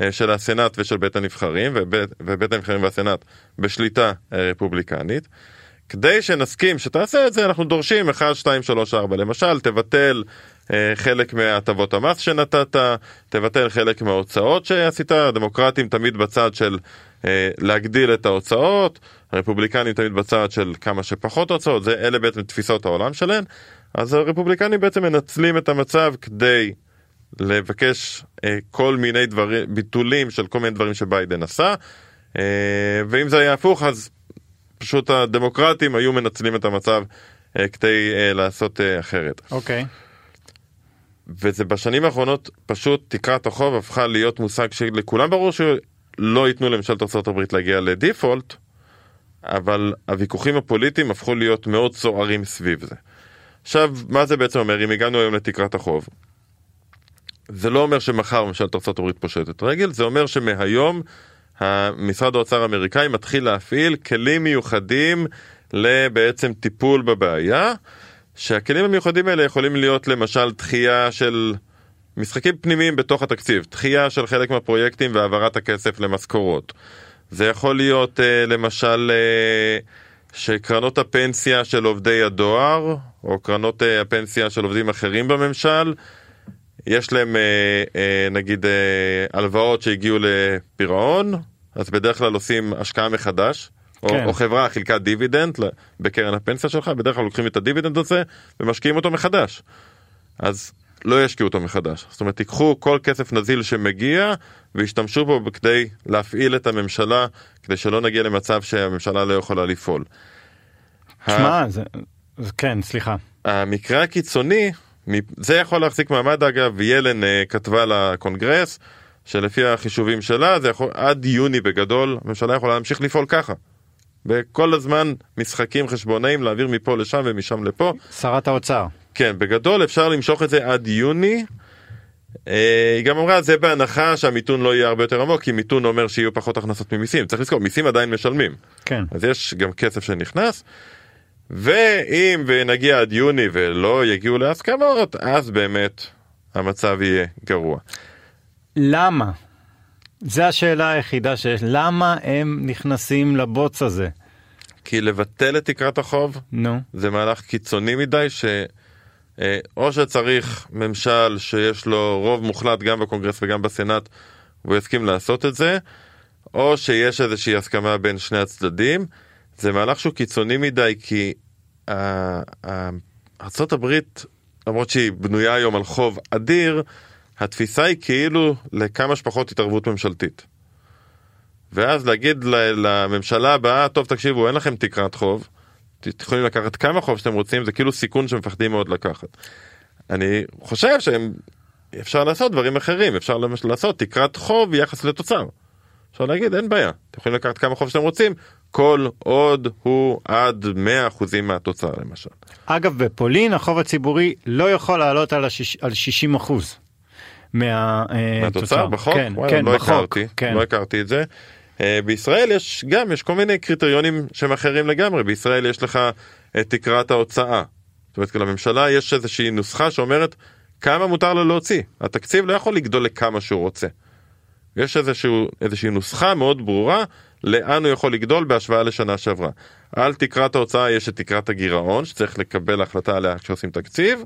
[SPEAKER 3] אה, של הסנאט ושל בית הנבחרים, ובית, ובית הנבחרים והסנאט בשליטה אה, רפובליקנית, כדי שנסכים שתעשה את זה, אנחנו דורשים 1, 2, 3, 4. למשל, תבטל אה, חלק מהטבות המס שנתת, תבטל חלק מההוצאות שעשית, הדמוקרטים תמיד בצד של להגדיל את ההוצאות, הרפובליקנים תמיד בצד של כמה שפחות הוצאות, זה, אלה בעצם תפיסות העולם שלהם, אז הרפובליקנים בעצם מנצלים את המצב כדי לבקש אה, כל מיני דברים, ביטולים של כל מיני דברים שביידן עשה, אה, ואם זה היה הפוך אז פשוט הדמוקרטים היו מנצלים את המצב אה, כדי אה, לעשות אה, אחרת.
[SPEAKER 2] אוקיי. Okay.
[SPEAKER 3] וזה בשנים האחרונות פשוט תקרת החוב הפכה להיות מושג שלכולם ברור שלא ייתנו לממשלת ארה"ב להגיע לדיפולט, אבל הוויכוחים הפוליטיים הפכו להיות מאוד סוערים סביב זה. עכשיו, מה זה בעצם אומר אם הגענו היום לתקרת החוב? זה לא אומר שמחר ממשלת ארה"ב פושטת רגל, זה אומר שמהיום המשרד האוצר האמריקאי מתחיל להפעיל כלים מיוחדים לבעצם טיפול בבעיה, שהכלים המיוחדים האלה יכולים להיות למשל דחייה של משחקים פנימיים בתוך התקציב, דחייה של חלק מהפרויקטים והעברת הכסף למשכורות. זה יכול להיות אה, למשל אה, שקרנות הפנסיה של עובדי הדואר, או קרנות אה, הפנסיה של עובדים אחרים בממשל, יש להם נגיד הלוואות שהגיעו לפירעון, אז בדרך כלל עושים השקעה מחדש, כן. או, או חברה חילקה דיבידנד בקרן הפנסיה שלך, בדרך כלל לוקחים את הדיבידנד הזה ומשקיעים אותו מחדש. אז לא ישקיעו אותו מחדש. זאת אומרת, תיקחו כל כסף נזיל שמגיע וישתמשו בו כדי להפעיל את הממשלה, כדי שלא נגיע למצב שהממשלה לא יכולה לפעול.
[SPEAKER 2] תשמע, ה... זה... כן, סליחה.
[SPEAKER 3] המקרה הקיצוני, זה יכול להחזיק מעמד אגב, ילן אה, כתבה לקונגרס, שלפי החישובים שלה, זה יכול, עד יוני בגדול, הממשלה יכולה להמשיך לפעול ככה. וכל הזמן משחקים חשבונאים להעביר מפה לשם ומשם לפה.
[SPEAKER 2] שרת האוצר.
[SPEAKER 3] כן, בגדול אפשר למשוך את זה עד יוני. אה, היא גם אמרה זה בהנחה שהמיתון לא יהיה הרבה יותר עמוק כי מיתון אומר שיהיו פחות הכנסות ממיסים צריך לזכור מיסים עדיין משלמים
[SPEAKER 2] כן
[SPEAKER 3] אז יש גם כסף שנכנס ואם נגיע עד יוני ולא יגיעו להסכמות אז באמת המצב יהיה גרוע.
[SPEAKER 2] למה? זה השאלה היחידה שיש, למה הם נכנסים לבוץ הזה?
[SPEAKER 3] כי לבטל את תקרת החוב
[SPEAKER 2] נו.
[SPEAKER 3] זה מהלך קיצוני מדי ש... אה, או שצריך ממשל שיש לו רוב מוחלט גם בקונגרס וגם בסנאט והוא יסכים לעשות את זה, או שיש איזושהי הסכמה בין שני הצדדים. זה מהלך שהוא קיצוני מדי כי ארה"ב, למרות שהיא בנויה היום על חוב אדיר, התפיסה היא כאילו לכמה שפחות התערבות ממשלתית. ואז להגיד לממשלה הבאה, טוב תקשיבו אין לכם תקרת חוב, יכולים לקחת כמה חוב שאתם רוצים, זה כאילו סיכון שמפחדים מאוד לקחת. אני חושב שאפשר לעשות דברים אחרים, אפשר למשל לעשות תקרת חוב ביחס לתוצר. אפשר להגיד אין בעיה, אתם יכולים לקחת כמה חוב שאתם רוצים, כל עוד הוא עד 100% מהתוצר למשל.
[SPEAKER 2] אגב בפולין החוב הציבורי לא יכול לעלות על, השיש, על 60%.
[SPEAKER 3] מה, אה, מהתוצר בחוק? כן, וואלה, כן, לא בחוק. הכרתי, כן. לא הכרתי את זה. אה, בישראל יש גם, יש כל מיני קריטריונים שהם אחרים לגמרי, בישראל יש לך את תקרת ההוצאה. זאת אומרת, לממשלה יש איזושהי נוסחה שאומרת כמה מותר לו להוציא. התקציב לא יכול לגדול לכמה שהוא רוצה. יש איזשהו, איזושהי נוסחה מאוד ברורה לאן הוא יכול לגדול בהשוואה לשנה שעברה. על תקרת ההוצאה יש את תקרת הגירעון שצריך לקבל החלטה עליה כשעושים תקציב,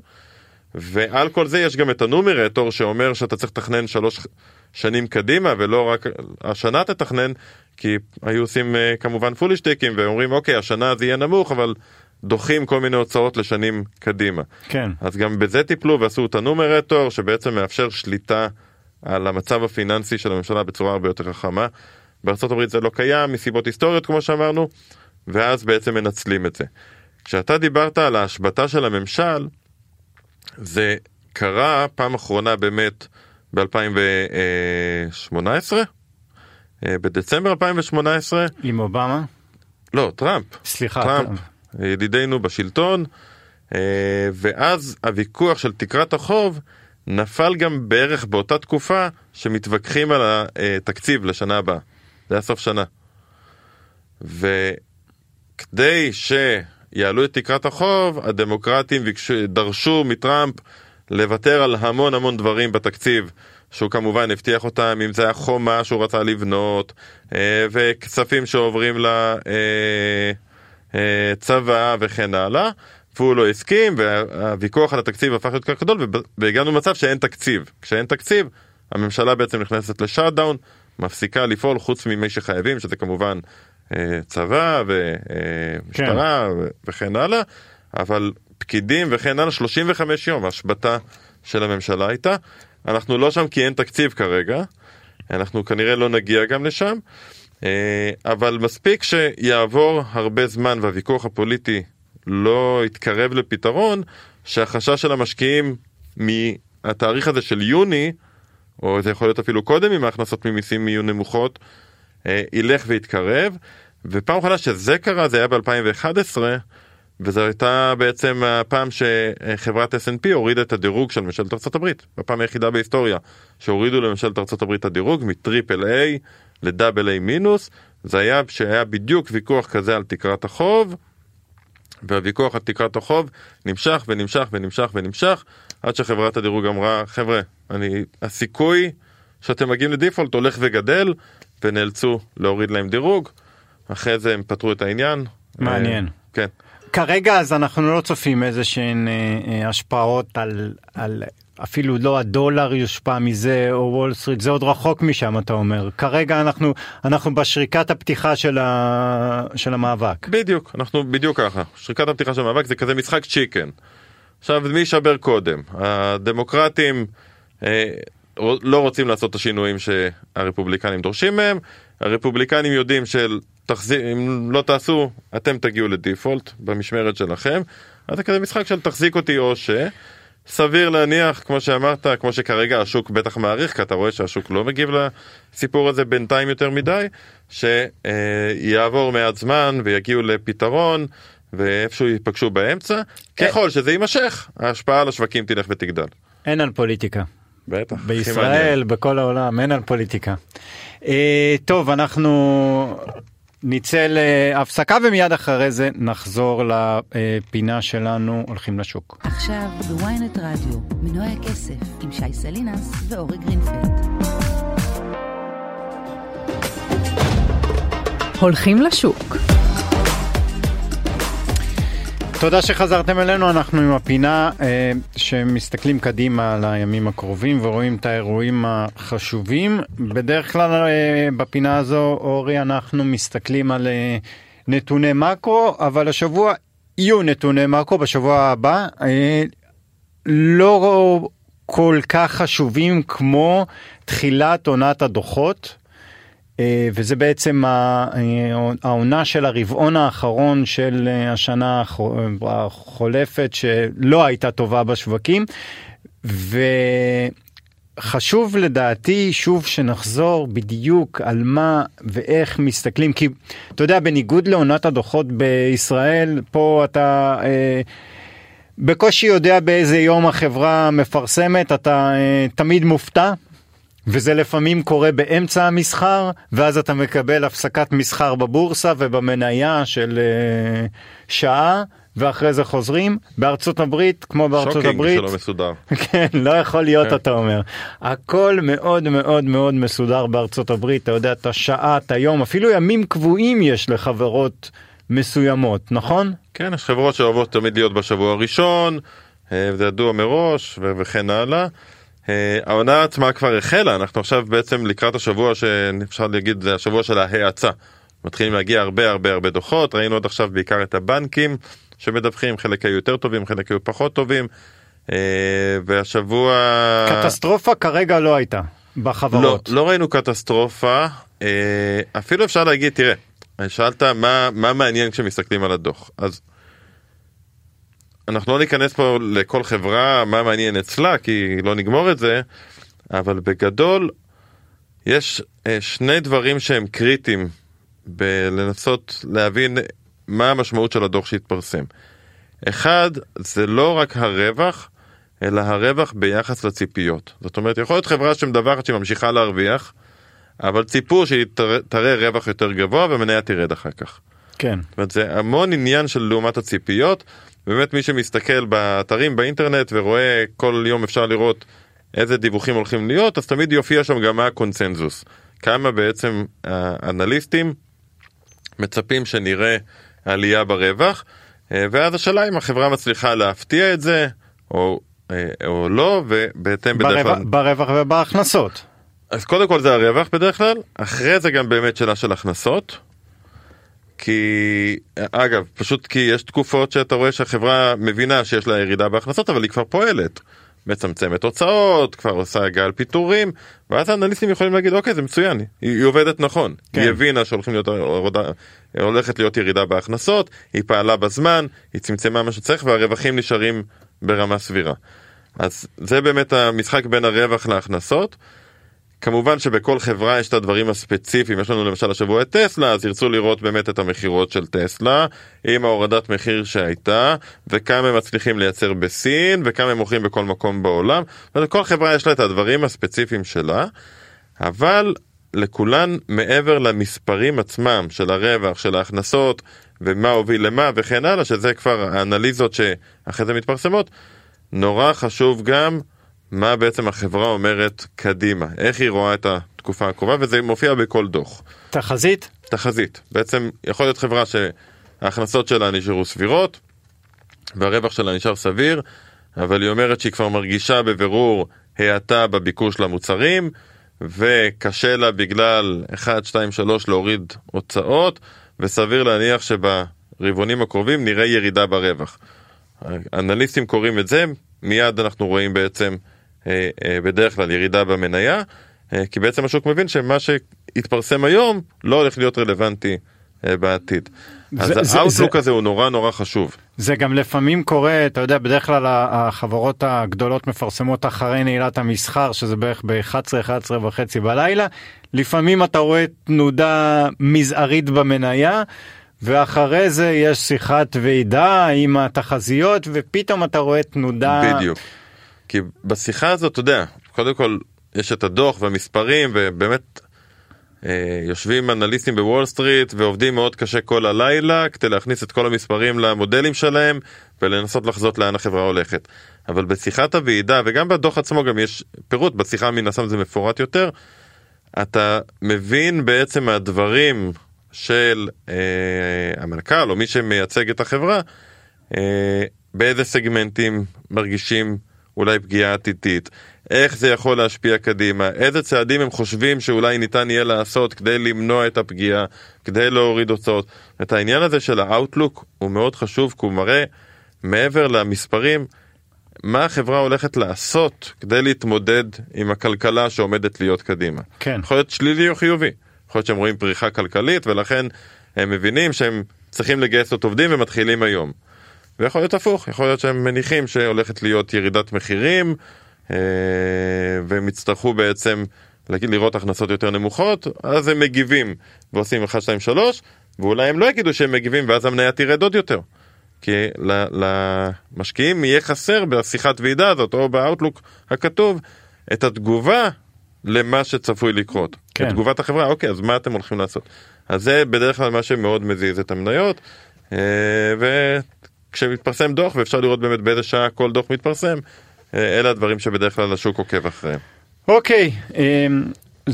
[SPEAKER 3] ועל כל זה יש גם את הנומרטור שאומר שאתה צריך לתכנן שלוש שנים קדימה ולא רק השנה תתכנן כי היו עושים uh, כמובן פולישטיקים ואומרים אוקיי השנה זה יהיה נמוך אבל דוחים כל מיני הוצאות לשנים קדימה.
[SPEAKER 2] כן.
[SPEAKER 3] אז גם בזה טיפלו ועשו את הנומרטור שבעצם מאפשר שליטה על המצב הפיננסי של הממשלה בצורה הרבה יותר חכמה. בארה"ב זה לא קיים מסיבות היסטוריות כמו שאמרנו ואז בעצם מנצלים את זה. כשאתה דיברת על ההשבתה של הממשל זה קרה פעם אחרונה באמת ב-2018, אה, בדצמבר 2018.
[SPEAKER 2] עם אובמה?
[SPEAKER 3] לא, טראמפ.
[SPEAKER 2] סליחה,
[SPEAKER 3] טראמפ. טראמפ. ידידנו בשלטון, אה, ואז הוויכוח של תקרת החוב נפל גם בערך באותה תקופה שמתווכחים על התקציב לשנה הבאה. זה היה סוף שנה. וכדי שיעלו את תקרת החוב, הדמוקרטים דרשו מטראמפ לוותר על המון המון דברים בתקציב שהוא כמובן הבטיח אותם, אם זה היה חומה שהוא רצה לבנות, אה, וכספים שעוברים לצבא אה, אה, וכן הלאה, והוא לא הסכים והוויכוח על התקציב הפך להיות כל כך גדול והגענו למצב שאין תקציב. כשאין תקציב הממשלה בעצם נכנסת לשאט-דאון, מפסיקה לפעול חוץ ממי שחייבים שזה כמובן צבא ומשטרה כן. וכן הלאה, אבל פקידים וכן הלאה 35 יום השבתה של הממשלה הייתה. אנחנו לא שם כי אין תקציב כרגע, אנחנו כנראה לא נגיע גם לשם, אה, אבל מספיק שיעבור הרבה זמן והוויכוח הפוליטי לא יתקרב לפתרון, שהחשש של המשקיעים מהתאריך הזה של יוני, או זה יכול להיות אפילו קודם אם ההכנסות ממיסים יהיו נמוכות, אה, ילך ויתקרב. ופעם אחרונה שזה קרה זה היה ב-2011, וזו הייתה בעצם הפעם שחברת S&P הורידה את הדירוג של ממשלת ארה"ב, בפעם היחידה בהיסטוריה שהורידו לממשלת ארה"ב את הדירוג מטריפל איי לדאבל איי מינוס, זה היה שהיה בדיוק ויכוח כזה על תקרת החוב, והוויכוח על תקרת החוב נמשך ונמשך ונמשך ונמשך, עד שחברת הדירוג אמרה, חבר'ה, אני, הסיכוי שאתם מגיעים לדיפולט הולך וגדל, ונאלצו להוריד להם דירוג, אחרי זה הם פתרו את העניין.
[SPEAKER 2] מעניין.
[SPEAKER 3] כן.
[SPEAKER 2] כרגע אז אנחנו לא צופים איזה שהן אה, אה, השפעות על, על אפילו לא הדולר יושפע מזה או וול סטריט זה עוד רחוק משם אתה אומר כרגע אנחנו אנחנו בשריקת הפתיחה של, ה, של המאבק.
[SPEAKER 3] בדיוק אנחנו בדיוק ככה שריקת הפתיחה של המאבק זה כזה משחק צ'יקן. עכשיו מי ישבר קודם הדמוקרטים אה, לא רוצים לעשות את השינויים שהרפובליקנים דורשים מהם הרפובליקנים יודעים של תחזיר, אם לא תעשו, אתם תגיעו לדיפולט במשמרת שלכם. אז זה כזה משחק של תחזיק אותי או ש... סביר להניח, כמו שאמרת, כמו שכרגע השוק בטח מעריך, כי אתה רואה שהשוק לא מגיב לסיפור הזה בינתיים יותר מדי, שיעבור מעט זמן ויגיעו לפתרון ואיפשהו ייפגשו באמצע. ככל שזה יימשך, ההשפעה על השווקים תלך ותגדל.
[SPEAKER 2] אין על פוליטיקה.
[SPEAKER 3] בטח.
[SPEAKER 2] בישראל, בכל העולם, אין על פוליטיקה. אה, טוב, אנחנו נצא להפסקה ומיד אחרי זה נחזור לפינה שלנו הולכים לשוק.
[SPEAKER 1] עכשיו בוויינט רדיו, מנועי הכסף עם שי סלינס ואורי גרינפלד. הולכים לשוק.
[SPEAKER 2] תודה שחזרתם אלינו, אנחנו עם הפינה אה, שמסתכלים קדימה על הימים הקרובים ורואים את האירועים החשובים. בדרך כלל אה, בפינה הזו, אורי, אנחנו מסתכלים על אה, נתוני מקרו, אבל השבוע יהיו נתוני מקרו בשבוע הבא. אה, לא כל כך חשובים כמו תחילת עונת הדוחות. אה, וזה בעצם אה, העונה של הרבעון האחרון של אה, השנה החולפת שלא הייתה טובה בשווקים. וחשוב לדעתי שוב שנחזור בדיוק על מה ואיך מסתכלים כי אתה יודע בניגוד לעונת הדוחות בישראל פה אתה אה, בקושי יודע באיזה יום החברה מפרסמת אתה אה, תמיד מופתע וזה לפעמים קורה באמצע המסחר, ואז אתה מקבל הפסקת מסחר בבורסה ובמניה של אה, שעה, ואחרי זה חוזרים. בארצות הברית, כמו בארצות
[SPEAKER 3] shocking
[SPEAKER 2] הברית...
[SPEAKER 3] shocking שלא מסודר.
[SPEAKER 2] כן, לא יכול להיות, כן. אתה אומר. הכל מאוד מאוד מאוד מסודר בארצות הברית, אתה יודע, את השעה, את היום, אפילו ימים קבועים יש לחברות מסוימות, נכון?
[SPEAKER 3] כן, יש חברות שאוהבות תמיד להיות בשבוע הראשון, אה, זה ידוע מראש וכן הלאה. אה, העונה עצמה כבר החלה, אנחנו עכשיו בעצם לקראת השבוע שאפשר להגיד זה השבוע של ההאצה. מתחילים להגיע הרבה הרבה הרבה דוחות, ראינו עד עכשיו בעיקר את הבנקים שמדווחים, חלק היו יותר טובים, חלק היו פחות טובים. אה, והשבוע...
[SPEAKER 2] קטסטרופה כרגע לא הייתה בחברות.
[SPEAKER 3] לא, לא ראינו קטסטרופה, אה, אפילו אפשר להגיד, תראה, שאלת מה, מה מעניין כשמסתכלים על הדוח, אז אנחנו לא ניכנס פה לכל חברה מה מעניין אצלה כי לא נגמור את זה, אבל בגדול יש אה, שני דברים שהם קריטיים בלנסות להבין מה המשמעות של הדוח שהתפרסם. אחד, זה לא רק הרווח, אלא הרווח ביחס לציפיות. זאת אומרת, יכול להיות חברה שמדווחת שהיא ממשיכה להרוויח, אבל ציפו שהיא תראה רווח יותר גבוה ומניה תרד אחר כך.
[SPEAKER 2] כן.
[SPEAKER 3] זאת אומרת, זה המון עניין של לעומת הציפיות. באמת מי שמסתכל באתרים באינטרנט ורואה כל יום אפשר לראות איזה דיווחים הולכים להיות, אז תמיד יופיע שם גם מה הקונצנזוס. כמה בעצם האנליסטים מצפים שנראה עלייה ברווח. אה, ואז השאלה אם החברה מצליחה להפתיע את זה או, אה, או לא, ובהתאם בדרך
[SPEAKER 2] ברווח,
[SPEAKER 3] כלל...
[SPEAKER 2] ברווח ובהכנסות.
[SPEAKER 3] אז קודם כל זה הרווח בדרך כלל, אחרי זה גם באמת שאלה של הכנסות. כי, אגב, פשוט כי יש תקופות שאתה רואה שהחברה מבינה שיש לה ירידה בהכנסות, אבל היא כבר פועלת. מצמצמת הוצאות, כבר עושה גל פיטורים, ואז האנליסטים יכולים להגיד, אוקיי, זה מצוין, היא, היא עובדת נכון.
[SPEAKER 2] כן.
[SPEAKER 3] היא הבינה שהולכים להיות, הולכת להיות ירידה בהכנסות, היא פעלה בזמן, היא צמצמה מה שצריך, והרווחים נשארים ברמה סבירה. אז זה באמת המשחק בין הרווח להכנסות. כמובן שבכל חברה יש את הדברים הספציפיים, יש לנו למשל השבוע את טסלה, אז ירצו לראות באמת את המכירות של טסלה, עם ההורדת מחיר שהייתה, וכמה הם מצליחים לייצר בסין, וכמה הם מוכרים בכל מקום בעולם, ולכל חברה יש לה את הדברים הספציפיים שלה, אבל לכולן מעבר למספרים עצמם של הרווח, של ההכנסות, ומה הוביל למה וכן הלאה, שזה כבר האנליזות שאחרי זה מתפרסמות, נורא חשוב גם מה בעצם החברה אומרת קדימה, איך היא רואה את התקופה הקרובה, וזה מופיע בכל דוח.
[SPEAKER 2] תחזית?
[SPEAKER 3] תחזית. בעצם יכול להיות חברה שההכנסות שלה נשארו סבירות, והרווח שלה נשאר סביר, אבל היא אומרת שהיא כבר מרגישה בבירור האטה בביקוש למוצרים, וקשה לה בגלל 1, 2, 3 להוריד הוצאות, וסביר להניח שברבעונים הקרובים נראה ירידה ברווח. אנליסטים קוראים את זה, מיד אנחנו רואים בעצם בדרך כלל ירידה במניה, אה, כי בעצם השוק מבין שמה שהתפרסם היום לא הולך להיות רלוונטי בעתיד. אז האוטלוק
[SPEAKER 2] זה-
[SPEAKER 3] הזה הוא נורא נורא חשוב.
[SPEAKER 2] זה גם לפעמים קורה, אתה יודע, בדרך כלל החברות הגדולות מפרסמות אחרי נעילת המסחר, שזה בערך ב-11, 11 וחצי בלילה. לפעמים אתה רואה תנודה מזערית במניה, ואחרי זה יש שיחת ועידה עם התחזיות, ופתאום אתה רואה תנודה...
[SPEAKER 3] בדיוק. כי בשיחה הזאת, אתה יודע, קודם כל יש את הדוח והמספרים, ובאמת אה, יושבים אנליסטים בוול סטריט ועובדים מאוד קשה כל הלילה כדי להכניס את כל המספרים למודלים שלהם ולנסות לחזות לאן החברה הולכת. אבל בשיחת הוועידה, וגם בדוח עצמו גם יש פירוט, בשיחה מן הסתם זה מפורט יותר, אתה מבין בעצם מהדברים של אה, המנכ"ל או מי שמייצג את החברה, אה, באיזה סגמנטים מרגישים אולי פגיעה עתידית, איך זה יכול להשפיע קדימה, איזה צעדים הם חושבים שאולי ניתן יהיה לעשות כדי למנוע את הפגיעה, כדי להוריד הוצאות. את העניין הזה של האוטלוק הוא מאוד חשוב, כי הוא מראה מעבר למספרים, מה החברה הולכת לעשות כדי להתמודד עם הכלכלה שעומדת להיות קדימה.
[SPEAKER 2] כן.
[SPEAKER 3] יכול להיות שלילי או חיובי. יכול להיות שהם רואים פריחה כלכלית ולכן הם מבינים שהם צריכים לגייס עוד עובדים ומתחילים היום. ויכול להיות הפוך, יכול להיות שהם מניחים שהולכת להיות ירידת מחירים אה, והם יצטרכו בעצם לראות הכנסות יותר נמוכות, אז הם מגיבים ועושים 1, 2, 3 ואולי הם לא יגידו שהם מגיבים ואז המניה תרד עוד יותר. כי למשקיעים יהיה חסר בשיחת ועידה הזאת או באאוטלוק הכתוב את התגובה למה שצפוי לקרות.
[SPEAKER 2] כן.
[SPEAKER 3] את תגובת החברה, אוקיי, אז מה אתם הולכים לעשות? אז זה בדרך כלל מה שמאוד מזיז את המניות, אה, וכשמתפרסם דוח, ואפשר לראות באמת באיזה שעה כל דוח מתפרסם, אה, אלה הדברים שבדרך כלל השוק עוקב אחריהם.
[SPEAKER 2] אוקיי, אמ,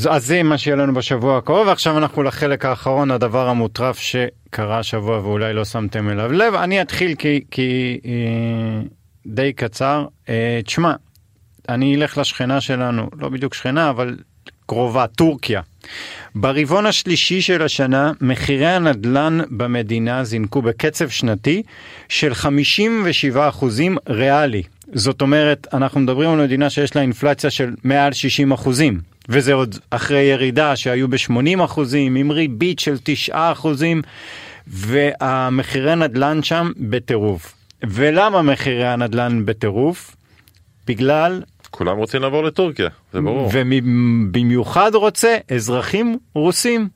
[SPEAKER 2] אז זה מה שיהיה לנו בשבוע הקרוב, ועכשיו אנחנו לחלק האחרון, הדבר המוטרף שקרה השבוע ואולי לא שמתם אליו לב. אני אתחיל כי, כי אה, די קצר. אה, תשמע, אני אלך לשכנה שלנו, לא בדיוק שכנה, אבל קרובה, טורקיה. ברבעון השלישי של השנה, מחירי הנדל"ן במדינה זינקו בקצב שנתי של 57% ריאלי. זאת אומרת, אנחנו מדברים על מדינה שיש לה אינפלציה של מעל 60 אחוזים, וזה עוד אחרי ירידה שהיו ב-80 אחוזים, עם ריבית של 9 אחוזים, והמחירי נדל"ן שם בטירוף. ולמה מחירי הנדל"ן בטירוף? בגלל
[SPEAKER 3] כולם רוצים לעבור לטורקיה, זה ברור.
[SPEAKER 2] ובמיוחד רוצה אזרחים רוסים.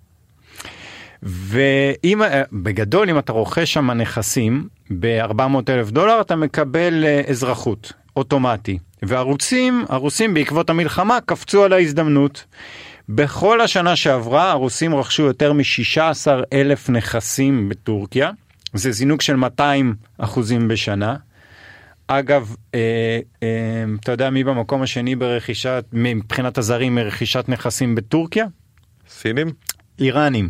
[SPEAKER 2] ואם בגדול אם אתה רוכש שם נכסים ב-400 אלף דולר אתה מקבל אה, אזרחות אוטומטי והרוסים הרוסים בעקבות המלחמה קפצו על ההזדמנות. בכל השנה שעברה הרוסים רכשו יותר מ-16 אלף נכסים בטורקיה זה זינוק של 200 אחוזים בשנה. אגב, אה, אה, אתה יודע מי במקום השני ברכישת, מבחינת הזרים, מרכישת נכסים בטורקיה?
[SPEAKER 3] סינים?
[SPEAKER 2] איראנים.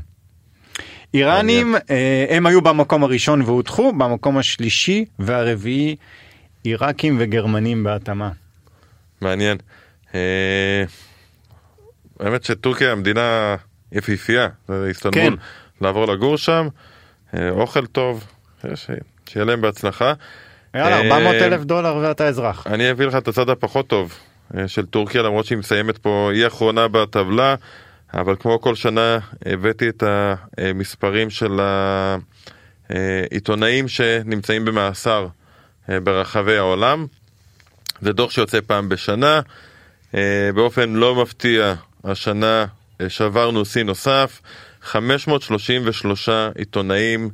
[SPEAKER 2] איראנים, אה, הם היו במקום הראשון והודחו, במקום השלישי והרביעי, עיראקים וגרמנים בהתאמה.
[SPEAKER 3] מעניין. אה, האמת שטורקיה המדינה יפיפייה, זה איסטנבול,
[SPEAKER 2] כן.
[SPEAKER 3] לעבור לגור שם, אה, אוכל טוב, אה, שיהיה להם בהצלחה.
[SPEAKER 2] יאללה,
[SPEAKER 3] אה,
[SPEAKER 2] 400 אלף דולר ואתה אזרח.
[SPEAKER 3] אני אביא לך את הצד הפחות טוב אה, של טורקיה, למרות שהיא מסיימת פה, היא אחרונה בטבלה, אבל כמו כל שנה הבאתי את המספרים של העיתונאים שנמצאים במאסר אה, ברחבי העולם. זה דוח שיוצא פעם בשנה. אה, באופן לא מפתיע, השנה אה, שברנו שיא נוסף. 533 עיתונאים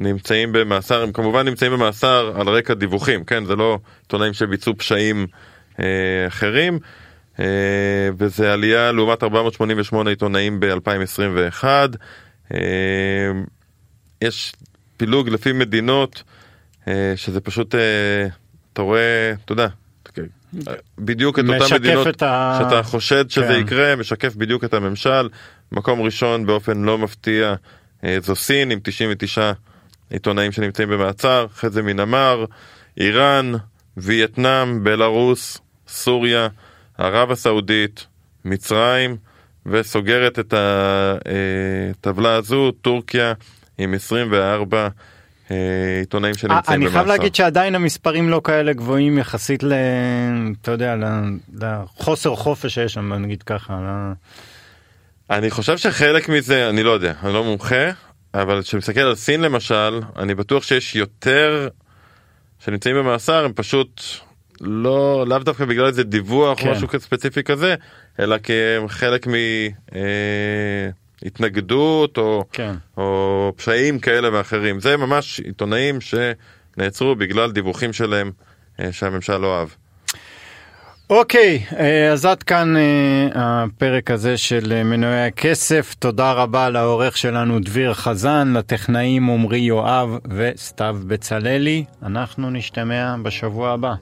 [SPEAKER 3] נמצאים במאסר, הם כמובן נמצאים במאסר על רקע דיווחים, כן? זה לא עיתונאים שביצעו פשעים אה, אחרים, אה, וזה עלייה לעומת 488 עיתונאים ב-2021. אה, יש פילוג לפי מדינות, אה, שזה פשוט, אה, אתה רואה, אתה יודע, בדיוק את אותן מדינות
[SPEAKER 2] את ה-
[SPEAKER 3] שאתה חושד שזה
[SPEAKER 2] כן.
[SPEAKER 3] יקרה, משקף בדיוק את הממשל. מקום ראשון באופן לא מפתיע אה, זו סין עם 99 עיתונאים שנמצאים במעצר, אחרי זה מנמר, איראן, וייטנאם, בלארוס, סוריה, ערב הסעודית, מצרים, וסוגרת את הטבלה הזו, טורקיה עם 24 אה, עיתונאים שנמצאים
[SPEAKER 2] אני
[SPEAKER 3] במאסר.
[SPEAKER 2] חייב להגיד שעדיין המספרים לא כאלה גבוהים יחסית ל... אתה יודע, לחוסר חופש שיש שם, נגיד ככה.
[SPEAKER 3] אני חושב שחלק מזה, אני לא יודע, אני לא מומחה, אבל כשמסתכל על סין למשל, אני בטוח שיש יותר שנמצאים במאסר, הם פשוט לא, לאו דווקא בגלל איזה דיווח
[SPEAKER 2] כן.
[SPEAKER 3] או משהו ספציפי כזה, אלא כי הם חלק מהתנגדות או,
[SPEAKER 2] כן.
[SPEAKER 3] או פשעים כאלה ואחרים. זה ממש עיתונאים שנעצרו בגלל דיווחים שלהם אה, שהממשל לא אהב.
[SPEAKER 2] אוקיי, אה, אז עד כאן אה, הפרק הזה של אה, מנועי הכסף. תודה רבה לעורך שלנו דביר חזן, לטכנאים עמרי יואב וסתיו בצללי. אנחנו נשתמע בשבוע הבא.